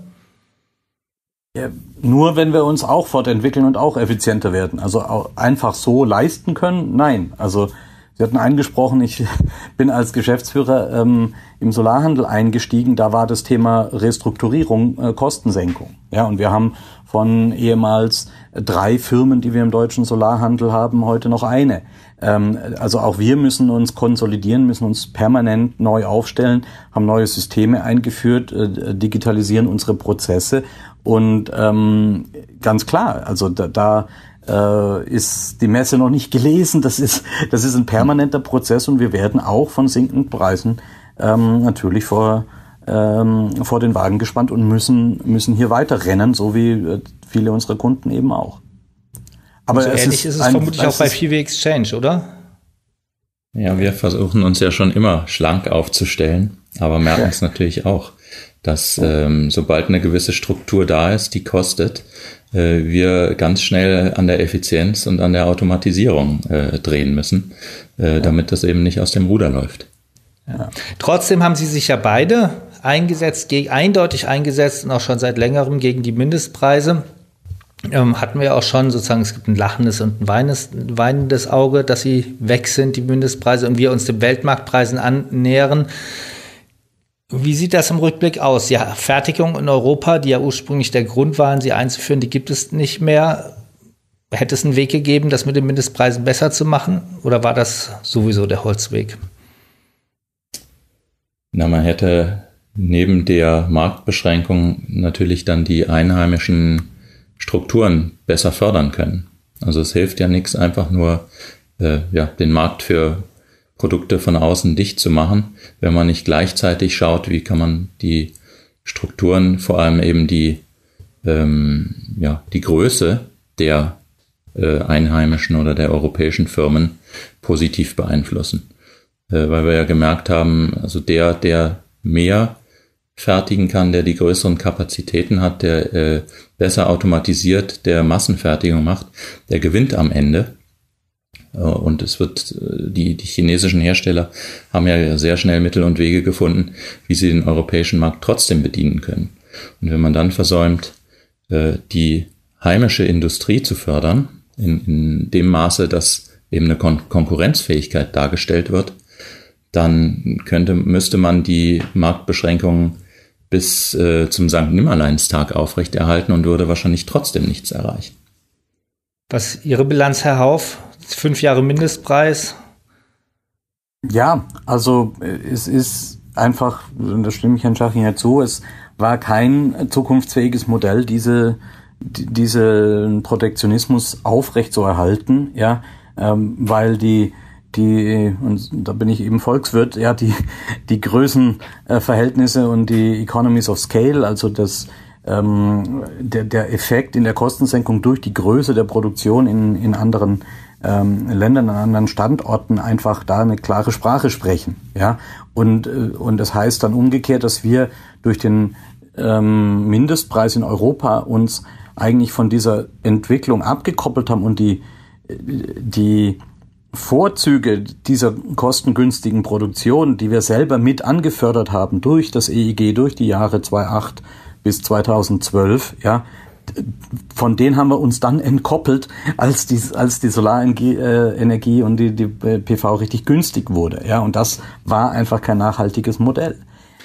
Ja, nur wenn wir uns auch fortentwickeln und auch effizienter werden. Also einfach so leisten können? Nein. Also Sie hatten eingesprochen, ich (laughs) bin als Geschäftsführer ähm, im Solarhandel eingestiegen. Da war das Thema Restrukturierung, äh, Kostensenkung. Ja, und wir haben von ehemals drei Firmen, die wir im deutschen Solarhandel haben, heute noch eine. Ähm, also auch wir müssen uns konsolidieren, müssen uns permanent neu aufstellen, haben neue Systeme eingeführt, äh, digitalisieren unsere Prozesse und ähm, ganz klar, also da, da äh, ist die Messe noch nicht gelesen. Das ist, das ist ein permanenter Prozess und wir werden auch von sinkenden Preisen ähm, natürlich vor, ähm, vor den Wagen gespannt und müssen, müssen hier weiter rennen, so wie äh, viele unserer Kunden eben auch. Aber so ähnlich ist, ist es ein, vermutlich auch bei PV Exchange, oder? Ja, wir versuchen uns ja schon immer schlank aufzustellen, aber merken ja. es natürlich auch, dass ähm, sobald eine gewisse Struktur da ist, die kostet, äh, wir ganz schnell an der Effizienz und an der Automatisierung äh, drehen müssen, äh, ja. damit das eben nicht aus dem Ruder läuft. Ja. Trotzdem haben Sie sich ja beide eingesetzt, eindeutig eingesetzt und auch schon seit längerem gegen die Mindestpreise ähm, hatten wir auch schon sozusagen, es gibt ein lachendes und ein weinendes, weinendes Auge, dass sie weg sind, die Mindestpreise, und wir uns den Weltmarktpreisen annähern. Wie sieht das im Rückblick aus? Ja, Fertigung in Europa, die ja ursprünglich der Grund waren, sie einzuführen, die gibt es nicht mehr. Hätte es einen Weg gegeben, das mit den Mindestpreisen besser zu machen? Oder war das sowieso der Holzweg? Na, man hätte neben der Marktbeschränkung natürlich dann die einheimischen Strukturen besser fördern können. Also es hilft ja nichts, einfach nur äh, ja, den Markt für Produkte von außen dicht zu machen, wenn man nicht gleichzeitig schaut, wie kann man die Strukturen, vor allem eben die, ähm, ja, die Größe der äh, einheimischen oder der europäischen Firmen positiv beeinflussen. Äh, weil wir ja gemerkt haben, also der, der mehr fertigen kann, der die größeren Kapazitäten hat, der äh, besser automatisiert, der Massenfertigung macht, der gewinnt am Ende. Äh, und es wird, äh, die, die chinesischen Hersteller haben ja sehr schnell Mittel und Wege gefunden, wie sie den europäischen Markt trotzdem bedienen können. Und wenn man dann versäumt, äh, die heimische Industrie zu fördern, in, in dem Maße, dass eben eine Kon Konkurrenzfähigkeit dargestellt wird, dann könnte, müsste man die Marktbeschränkungen bis äh, zum St. Nimmerleinstag aufrechterhalten und würde wahrscheinlich trotzdem nichts erreichen. Was ist Ihre Bilanz, Herr Hauf? Fünf Jahre Mindestpreis? Ja, also äh, es ist einfach, da stimme ich Herrn Schaching ja zu, es war kein zukunftsfähiges Modell, diese, diesen Protektionismus aufrecht zu erhalten, ja, ähm, weil die die, und da bin ich eben Volkswirt, ja, die, die Größenverhältnisse und die Economies of Scale, also das, ähm, der, der Effekt in der Kostensenkung durch die Größe der Produktion in, in anderen ähm, Ländern, an anderen Standorten einfach da eine klare Sprache sprechen. Ja? Und, äh, und das heißt dann umgekehrt, dass wir durch den ähm, Mindestpreis in Europa uns eigentlich von dieser Entwicklung abgekoppelt haben und die, die Vorzüge dieser kostengünstigen Produktion, die wir selber mit angefördert haben durch das EIG, durch die Jahre 2008 bis 2012, ja, von denen haben wir uns dann entkoppelt, als die, als die Solarenergie und die, die PV richtig günstig wurde. Ja, und das war einfach kein nachhaltiges Modell.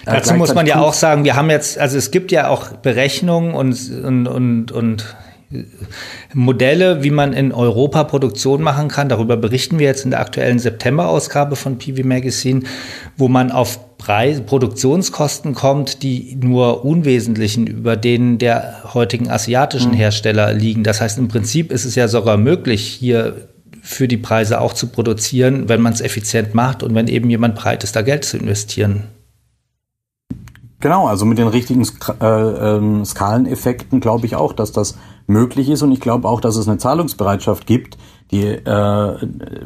Äh, Dazu muss man ja auch sagen, wir haben jetzt, also es gibt ja auch Berechnungen und, und, und, und Modelle, wie man in Europa Produktion machen kann. Darüber berichten wir jetzt in der aktuellen September-Ausgabe von PV Magazine, wo man auf Preis, Produktionskosten kommt, die nur unwesentlichen über denen der heutigen asiatischen mhm. Hersteller liegen. Das heißt, im Prinzip ist es ja sogar möglich, hier für die Preise auch zu produzieren, wenn man es effizient macht und wenn eben jemand bereit ist, da Geld zu investieren. Genau, also mit den richtigen äh, äh, Skaleneffekten glaube ich auch, dass das möglich ist und ich glaube auch, dass es eine Zahlungsbereitschaft gibt, die äh,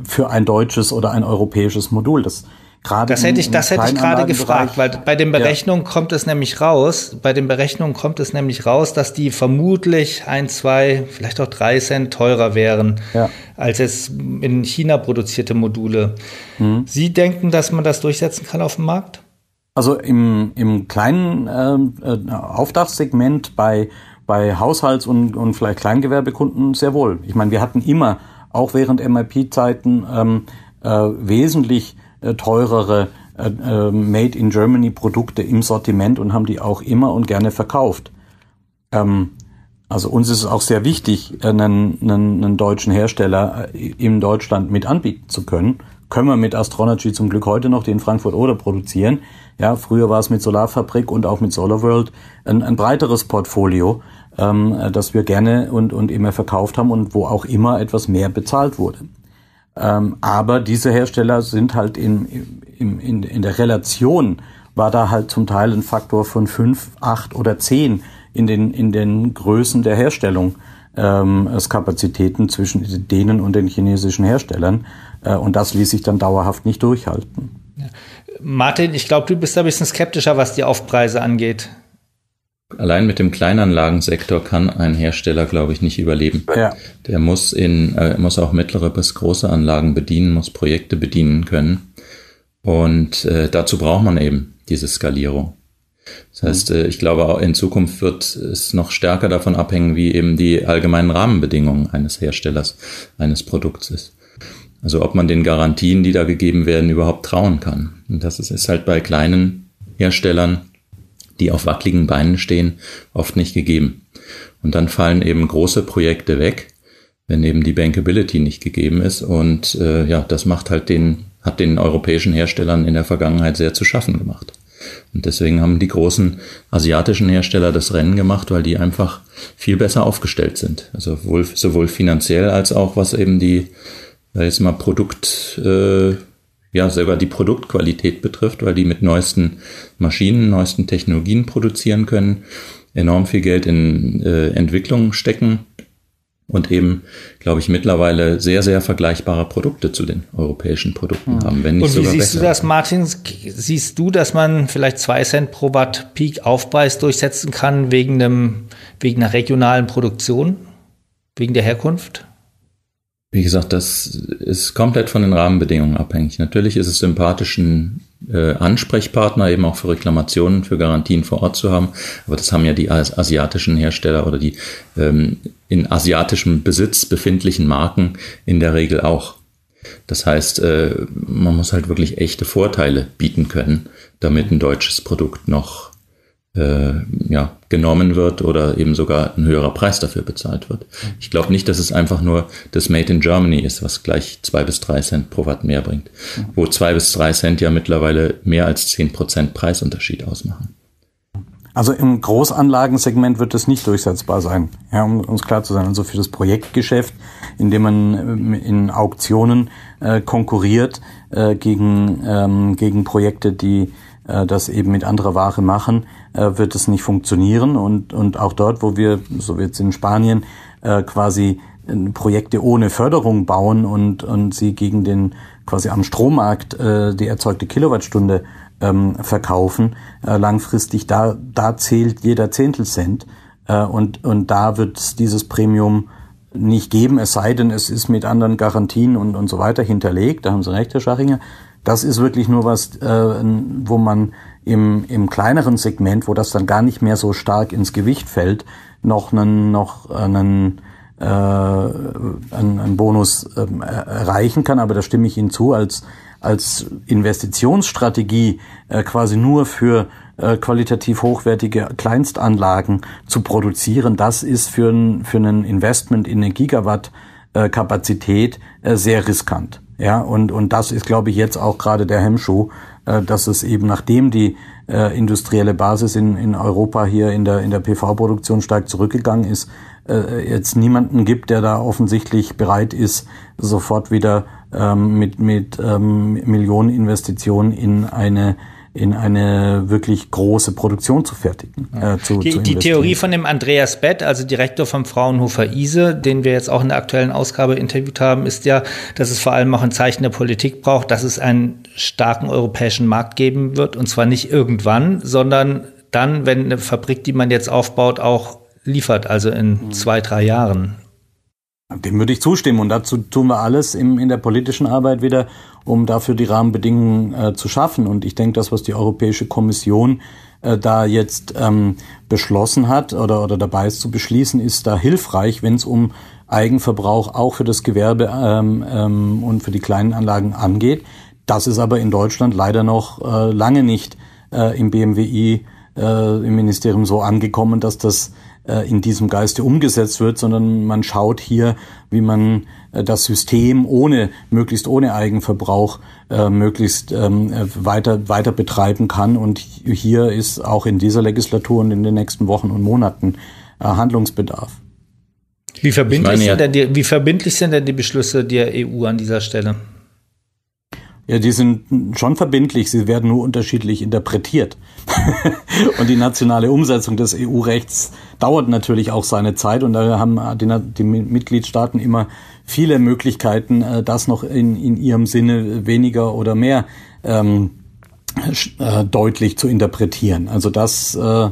für ein deutsches oder ein europäisches Modul. Das Gerade das hätte ich, das hätte ich gerade gefragt, weil bei den Berechnungen ja. kommt es nämlich raus, bei den Berechnungen kommt es nämlich raus, dass die vermutlich ein, zwei, vielleicht auch drei Cent teurer wären, ja. als es in China produzierte Module. Mhm. Sie denken, dass man das durchsetzen kann auf dem Markt? Also im, im kleinen ähm, äh, Auftragssegment bei bei Haushalts- und, und vielleicht Kleingewerbekunden sehr wohl. Ich meine, wir hatten immer, auch während MIP-Zeiten, ähm, äh, wesentlich äh, teurere äh, äh, Made in Germany Produkte im Sortiment und haben die auch immer und gerne verkauft. Ähm, also uns ist es auch sehr wichtig, einen, einen, einen deutschen Hersteller äh, in Deutschland mit anbieten zu können. Können wir mit Astronergy zum Glück heute noch, die in Frankfurt oder produzieren. Ja, früher war es mit Solarfabrik und auch mit SolarWorld ein, ein breiteres Portfolio ähm, das wir gerne und, und immer verkauft haben und wo auch immer etwas mehr bezahlt wurde. Ähm, aber diese Hersteller sind halt in, in, in, in der Relation war da halt zum Teil ein Faktor von fünf, acht oder zehn in den, in den Größen der Herstellung ähm, Kapazitäten zwischen denen und den chinesischen Herstellern. Äh, und das ließ sich dann dauerhaft nicht durchhalten. Martin, ich glaube, du bist ein bisschen skeptischer, was die Aufpreise angeht. Allein mit dem Kleinanlagensektor kann ein Hersteller, glaube ich, nicht überleben. Ja. Der muss in, äh, muss auch mittlere bis große Anlagen bedienen, muss Projekte bedienen können. Und äh, dazu braucht man eben diese Skalierung. Das heißt, äh, ich glaube, auch in Zukunft wird es noch stärker davon abhängen, wie eben die allgemeinen Rahmenbedingungen eines Herstellers, eines Produkts ist. Also ob man den Garantien, die da gegeben werden, überhaupt trauen kann. Und das ist, ist halt bei kleinen Herstellern die auf wackeligen Beinen stehen, oft nicht gegeben. Und dann fallen eben große Projekte weg, wenn eben die Bankability nicht gegeben ist. Und äh, ja, das macht halt den, hat den europäischen Herstellern in der Vergangenheit sehr zu schaffen gemacht. Und deswegen haben die großen asiatischen Hersteller das Rennen gemacht, weil die einfach viel besser aufgestellt sind. Also wohl, sowohl finanziell als auch was eben die, jetzt mal Produkt, äh, ja sogar die Produktqualität betrifft, weil die mit neuesten Maschinen, neuesten Technologien produzieren können, enorm viel Geld in äh, Entwicklung stecken und eben, glaube ich, mittlerweile sehr, sehr vergleichbare Produkte zu den europäischen Produkten mhm. haben. Wenn nicht und wie sogar siehst besser. du das, Martin? Siehst du, dass man vielleicht zwei Cent pro Watt Peak Aufpreis durchsetzen kann wegen, einem, wegen einer regionalen Produktion, wegen der Herkunft? Wie gesagt, das ist komplett von den Rahmenbedingungen abhängig. Natürlich ist es sympathisch, einen äh, Ansprechpartner eben auch für Reklamationen, für Garantien vor Ort zu haben. Aber das haben ja die asiatischen Hersteller oder die ähm, in asiatischem Besitz befindlichen Marken in der Regel auch. Das heißt, äh, man muss halt wirklich echte Vorteile bieten können, damit ein deutsches Produkt noch äh, ja, genommen wird oder eben sogar ein höherer Preis dafür bezahlt wird. Ich glaube nicht, dass es einfach nur das Made in Germany ist, was gleich zwei bis drei Cent pro Watt mehr bringt, wo zwei bis drei Cent ja mittlerweile mehr als zehn Prozent Preisunterschied ausmachen. Also im Großanlagensegment wird das nicht durchsetzbar sein, ja, um uns klar zu sein. Also für das Projektgeschäft, in dem man äh, in Auktionen äh, konkurriert äh, gegen, ähm, gegen Projekte, die das eben mit anderer Ware machen, äh, wird es nicht funktionieren. Und, und auch dort, wo wir, so wie jetzt in Spanien, äh, quasi äh, Projekte ohne Förderung bauen und, und sie gegen den quasi am Strommarkt äh, die erzeugte Kilowattstunde ähm, verkaufen, äh, langfristig, da, da zählt jeder Zehntelcent. Äh, und, und da wird es dieses Premium nicht geben, es sei denn, es ist mit anderen Garantien und, und so weiter hinterlegt. Da haben Sie recht, Herr Schachinger. Das ist wirklich nur was, äh, wo man im, im kleineren Segment, wo das dann gar nicht mehr so stark ins Gewicht fällt, noch einen, noch einen, äh, einen, einen Bonus äh, erreichen kann. Aber da stimme ich Ihnen zu, als als Investitionsstrategie äh, quasi nur für äh, qualitativ hochwertige Kleinstanlagen zu produzieren, das ist für ein, für ein Investment in eine Gigawatt äh, äh, sehr riskant. Ja, und, und das ist, glaube ich, jetzt auch gerade der Hemmschuh, äh, dass es eben nachdem die äh, industrielle Basis in, in Europa hier in der, in der PV-Produktion stark zurückgegangen ist, äh, jetzt niemanden gibt, der da offensichtlich bereit ist, sofort wieder ähm, mit, mit ähm, Millioneninvestitionen in eine in eine wirklich große Produktion zu fertigen. Äh, zu, die, zu die Theorie von dem Andreas Bett, also Direktor vom Fraunhofer ISE, den wir jetzt auch in der aktuellen Ausgabe interviewt haben, ist ja, dass es vor allem auch ein Zeichen der Politik braucht, dass es einen starken europäischen Markt geben wird. Und zwar nicht irgendwann, sondern dann, wenn eine Fabrik, die man jetzt aufbaut, auch liefert, also in mhm. zwei, drei Jahren. Dem würde ich zustimmen und dazu tun wir alles im, in der politischen Arbeit wieder, um dafür die Rahmenbedingungen äh, zu schaffen. Und ich denke, das, was die Europäische Kommission äh, da jetzt ähm, beschlossen hat oder, oder dabei ist zu beschließen, ist da hilfreich, wenn es um Eigenverbrauch auch für das Gewerbe ähm, ähm, und für die kleinen Anlagen angeht. Das ist aber in Deutschland leider noch äh, lange nicht äh, im BMWI, äh, im Ministerium so angekommen, dass das in diesem Geiste umgesetzt wird, sondern man schaut hier, wie man äh, das System ohne, möglichst ohne Eigenverbrauch, äh, möglichst ähm, weiter, weiter betreiben kann. Und hier ist auch in dieser Legislatur und in den nächsten Wochen und Monaten Handlungsbedarf. Wie verbindlich, meine, sind denn die, wie verbindlich sind denn die Beschlüsse der EU an dieser Stelle? Ja, die sind schon verbindlich, sie werden nur unterschiedlich interpretiert. (laughs) und die nationale Umsetzung des EU-Rechts dauert natürlich auch seine Zeit und da haben die, die Mitgliedstaaten immer viele Möglichkeiten, äh, das noch in, in ihrem Sinne weniger oder mehr ähm, äh, deutlich zu interpretieren. Also das äh,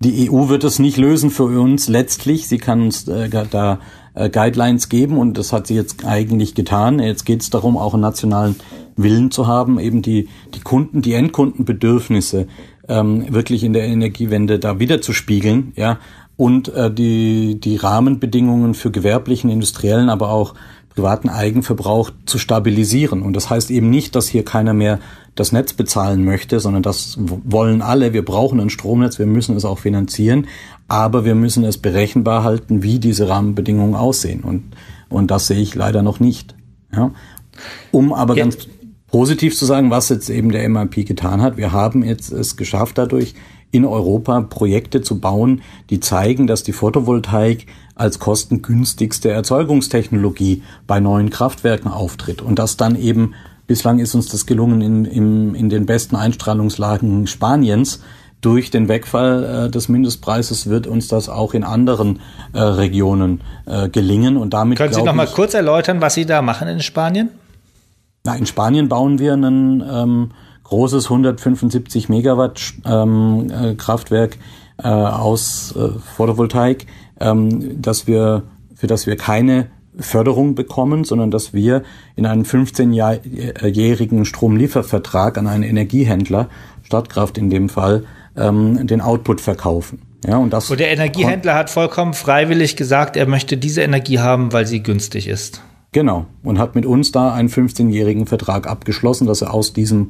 die EU wird es nicht lösen für uns letztlich. Sie kann uns äh, da äh, Guidelines geben und das hat sie jetzt eigentlich getan. Jetzt geht es darum, auch einen nationalen Willen zu haben, eben die, die Kunden, die Endkundenbedürfnisse ähm, wirklich in der Energiewende da wieder zu spiegeln, ja, und äh, die, die Rahmenbedingungen für gewerblichen, industriellen, aber auch privaten Eigenverbrauch zu stabilisieren. Und das heißt eben nicht, dass hier keiner mehr das Netz bezahlen möchte, sondern das wollen alle. Wir brauchen ein Stromnetz, wir müssen es auch finanzieren, aber wir müssen es berechenbar halten, wie diese Rahmenbedingungen aussehen. Und, und das sehe ich leider noch nicht. Ja. Um aber ja. ganz positiv zu sagen, was jetzt eben der MIP getan hat. Wir haben jetzt es geschafft dadurch, in Europa Projekte zu bauen, die zeigen, dass die Photovoltaik als kostengünstigste Erzeugungstechnologie bei neuen Kraftwerken auftritt und dass dann eben bislang ist uns das gelungen in, in, in den besten Einstrahlungslagen Spaniens. Durch den Wegfall äh, des Mindestpreises wird uns das auch in anderen äh, Regionen äh, gelingen und damit können Sie noch mal kurz erläutern, was Sie da machen in Spanien? Na, in Spanien bauen wir ein ähm, großes 175 Megawatt ähm, äh, Kraftwerk äh, aus äh, Photovoltaik, ähm, dass wir, für das wir keine Förderung bekommen, sondern dass wir in einen 15-jährigen Stromliefervertrag an einen Energiehändler, Stadtkraft in dem Fall, ähm, den Output verkaufen. Ja, und, das und der Energiehändler hat vollkommen freiwillig gesagt, er möchte diese Energie haben, weil sie günstig ist. Genau. Und hat mit uns da einen 15-jährigen Vertrag abgeschlossen, dass er aus diesem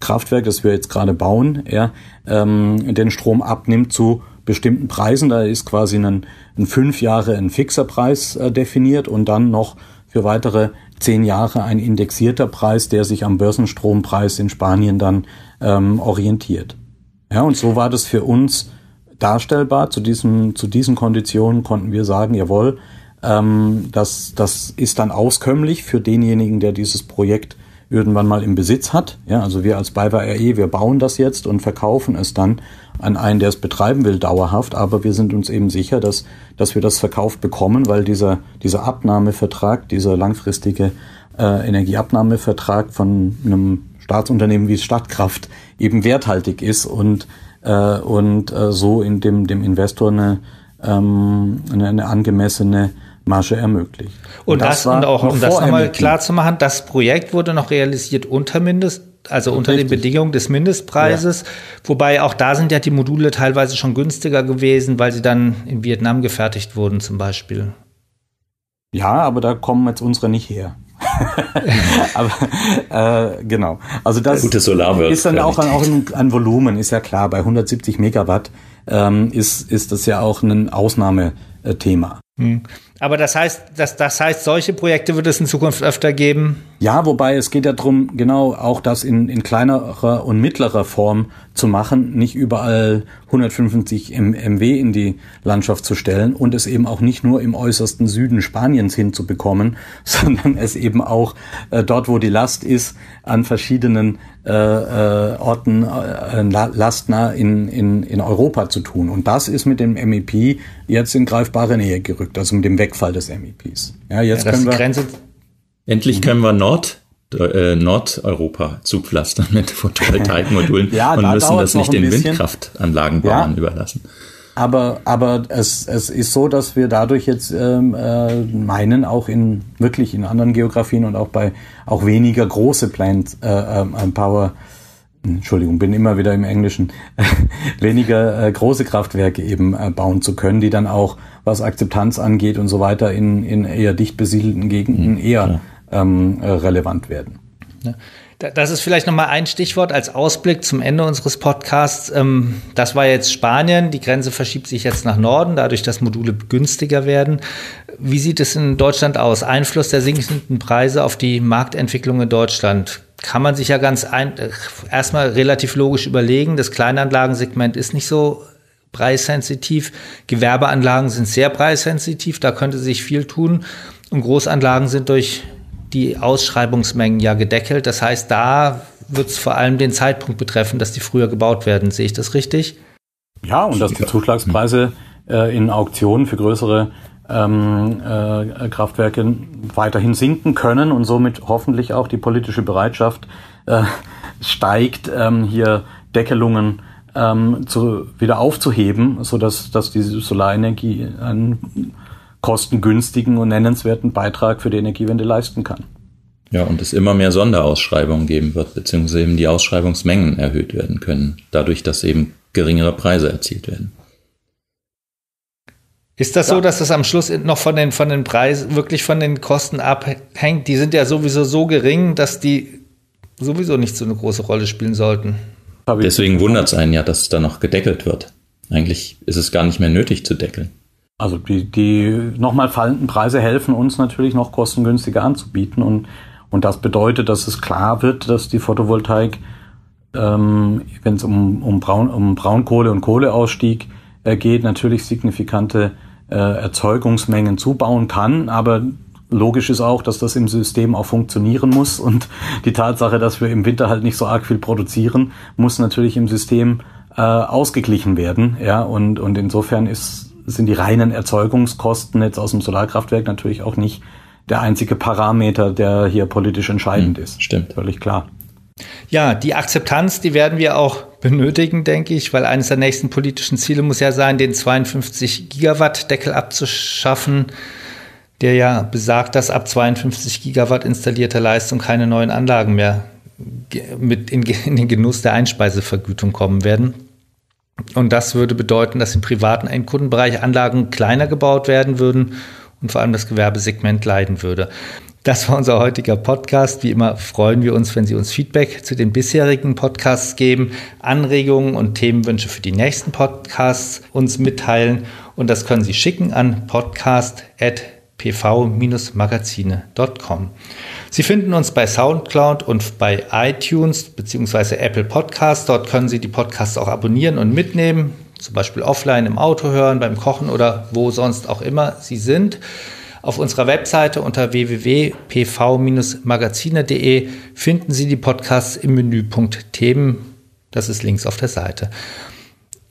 Kraftwerk, das wir jetzt gerade bauen, ja, ähm, den Strom abnimmt zu bestimmten Preisen. Da ist quasi ein, ein fünf Jahre ein fixer Preis äh, definiert und dann noch für weitere zehn Jahre ein indexierter Preis, der sich am Börsenstrompreis in Spanien dann ähm, orientiert. Ja, und so war das für uns darstellbar. Zu, diesem, zu diesen Konditionen konnten wir sagen, jawohl, ähm, das, das ist dann auskömmlich für denjenigen, der dieses Projekt irgendwann mal im Besitz hat. Ja, also wir als BayWa RE, wir bauen das jetzt und verkaufen es dann an einen, der es betreiben will, dauerhaft. Aber wir sind uns eben sicher, dass, dass wir das verkauft bekommen, weil dieser, dieser Abnahmevertrag, dieser langfristige äh, Energieabnahmevertrag von einem Staatsunternehmen wie Stadtkraft eben werthaltig ist und, äh, und äh, so in dem, dem Investor eine, ähm, eine, angemessene Marge ermöglicht. Und, und das, das und auch, um das nochmal klar zu machen, das Projekt wurde noch realisiert unter Mindest, also unter Richtig. den Bedingungen des Mindestpreises. Ja. Wobei auch da sind ja die Module teilweise schon günstiger gewesen, weil sie dann in Vietnam gefertigt wurden, zum Beispiel. Ja, aber da kommen jetzt unsere nicht her. (laughs) aber äh, genau. Also das Gute ist dann auch, auch ein, ein, Volumen, ist ja klar. Bei 170 Megawatt ähm, ist, ist das ja auch ein Ausnahmethema. Hm. Aber das heißt, das, das heißt, solche Projekte wird es in Zukunft öfter geben? Ja, wobei es geht ja darum, genau auch das in, in kleinerer und mittlerer Form zu machen, nicht überall 155 MW in die Landschaft zu stellen und es eben auch nicht nur im äußersten Süden Spaniens hinzubekommen, (laughs) sondern es eben auch äh, dort, wo die Last ist, an verschiedenen äh, äh, Orten äh, lastnah in, in, in Europa zu tun. Und das ist mit dem MEP jetzt in greifbare Nähe gerückt, also mit dem Wegfall des MEPs. Ja, jetzt ja, können wir Grenze Endlich können wir Nord äh, Nordeuropa zupflastern mit Photovoltaikmodulen (laughs) ja, und müssen das nicht den Windkraftanlagenbauern ja, überlassen. Aber, aber es, es ist so, dass wir dadurch jetzt ähm, äh, meinen, auch in wirklich in anderen Geografien und auch bei auch weniger große Plant äh, äh, Power Entschuldigung, bin immer wieder im Englischen, (laughs) weniger äh, große Kraftwerke eben äh, bauen zu können, die dann auch, was Akzeptanz angeht und so weiter, in, in eher dicht besiedelten Gegenden mhm, eher ähm, äh, relevant werden. Ja. Das ist vielleicht nochmal ein Stichwort als Ausblick zum Ende unseres Podcasts. Ähm, das war jetzt Spanien. Die Grenze verschiebt sich jetzt nach Norden, dadurch, dass Module günstiger werden. Wie sieht es in Deutschland aus? Einfluss der sinkenden Preise auf die Marktentwicklung in Deutschland kann man sich ja ganz ein, äh, erstmal relativ logisch überlegen. Das Kleinanlagensegment ist nicht so preissensitiv. Gewerbeanlagen sind sehr preissensitiv, da könnte sich viel tun. Und Großanlagen sind durch die Ausschreibungsmengen ja gedeckelt. Das heißt, da wird es vor allem den Zeitpunkt betreffen, dass die früher gebaut werden. Sehe ich das richtig? Ja, und dass die Zuschlagspreise äh, in Auktionen für größere ähm, äh, Kraftwerke weiterhin sinken können und somit hoffentlich auch die politische Bereitschaft äh, steigt, ähm, hier Deckelungen ähm, zu, wieder aufzuheben, so dass, dass diese Solarenergie einen kostengünstigen und nennenswerten Beitrag für die Energiewende leisten kann. Ja, und es immer mehr Sonderausschreibungen geben wird, beziehungsweise eben die Ausschreibungsmengen erhöht werden können, dadurch, dass eben geringere Preise erzielt werden. Ist das ja. so, dass das am Schluss noch von den, von den Preisen, wirklich von den Kosten abhängt? Die sind ja sowieso so gering, dass die sowieso nicht so eine große Rolle spielen sollten. Deswegen wundert es einen ja, dass es da noch gedeckelt wird. Eigentlich ist es gar nicht mehr nötig zu deckeln. Also die, die nochmal fallenden Preise helfen uns natürlich noch kostengünstiger anzubieten und, und das bedeutet, dass es klar wird, dass die Photovoltaik, ähm, wenn es um, um, Braun, um Braunkohle und Kohleausstieg äh, geht, natürlich signifikante äh, Erzeugungsmengen zubauen kann, aber logisch ist auch, dass das im System auch funktionieren muss und (laughs) die Tatsache, dass wir im Winter halt nicht so arg viel produzieren, muss natürlich im System äh, ausgeglichen werden, ja, und, und insofern ist, sind die reinen Erzeugungskosten jetzt aus dem Solarkraftwerk natürlich auch nicht der einzige Parameter, der hier politisch entscheidend hm, ist. Stimmt. Völlig klar. Ja, die Akzeptanz, die werden wir auch benötigen, denke ich, weil eines der nächsten politischen Ziele muss ja sein, den 52 Gigawatt Deckel abzuschaffen, der ja besagt, dass ab 52 Gigawatt installierter Leistung keine neuen Anlagen mehr mit in, in den Genuss der Einspeisevergütung kommen werden. Und das würde bedeuten, dass im privaten Endkundenbereich Anlagen kleiner gebaut werden würden und vor allem das Gewerbesegment leiden würde. Das war unser heutiger Podcast. Wie immer freuen wir uns, wenn Sie uns Feedback zu den bisherigen Podcasts geben, Anregungen und Themenwünsche für die nächsten Podcasts uns mitteilen. Und das können Sie schicken an podcast.pv-magazine.com. Sie finden uns bei SoundCloud und bei iTunes bzw. Apple Podcasts. Dort können Sie die Podcasts auch abonnieren und mitnehmen, zum Beispiel offline im Auto hören, beim Kochen oder wo sonst auch immer Sie sind. Auf unserer Webseite unter www.pv-magazine.de finden Sie die Podcasts im Menüpunkt Themen. Das ist links auf der Seite.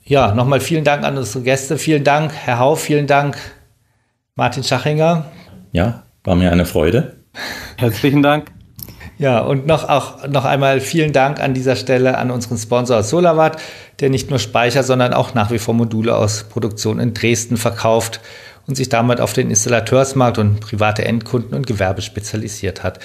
Ja, nochmal vielen Dank an unsere Gäste. Vielen Dank, Herr Hau, vielen Dank, Martin Schachinger. Ja, war mir eine Freude. Herzlichen Dank. Ja, und noch, auch, noch einmal vielen Dank an dieser Stelle an unseren Sponsor SolarWatt, der nicht nur Speicher, sondern auch nach wie vor Module aus Produktion in Dresden verkauft und sich damit auf den Installateursmarkt und private Endkunden und Gewerbe spezialisiert hat.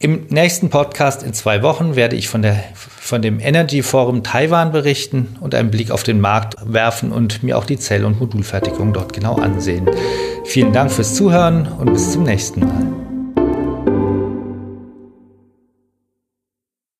Im nächsten Podcast in zwei Wochen werde ich von, der, von dem Energy Forum Taiwan berichten und einen Blick auf den Markt werfen und mir auch die Zell- und Modulfertigung dort genau ansehen. Vielen Dank fürs Zuhören und bis zum nächsten Mal.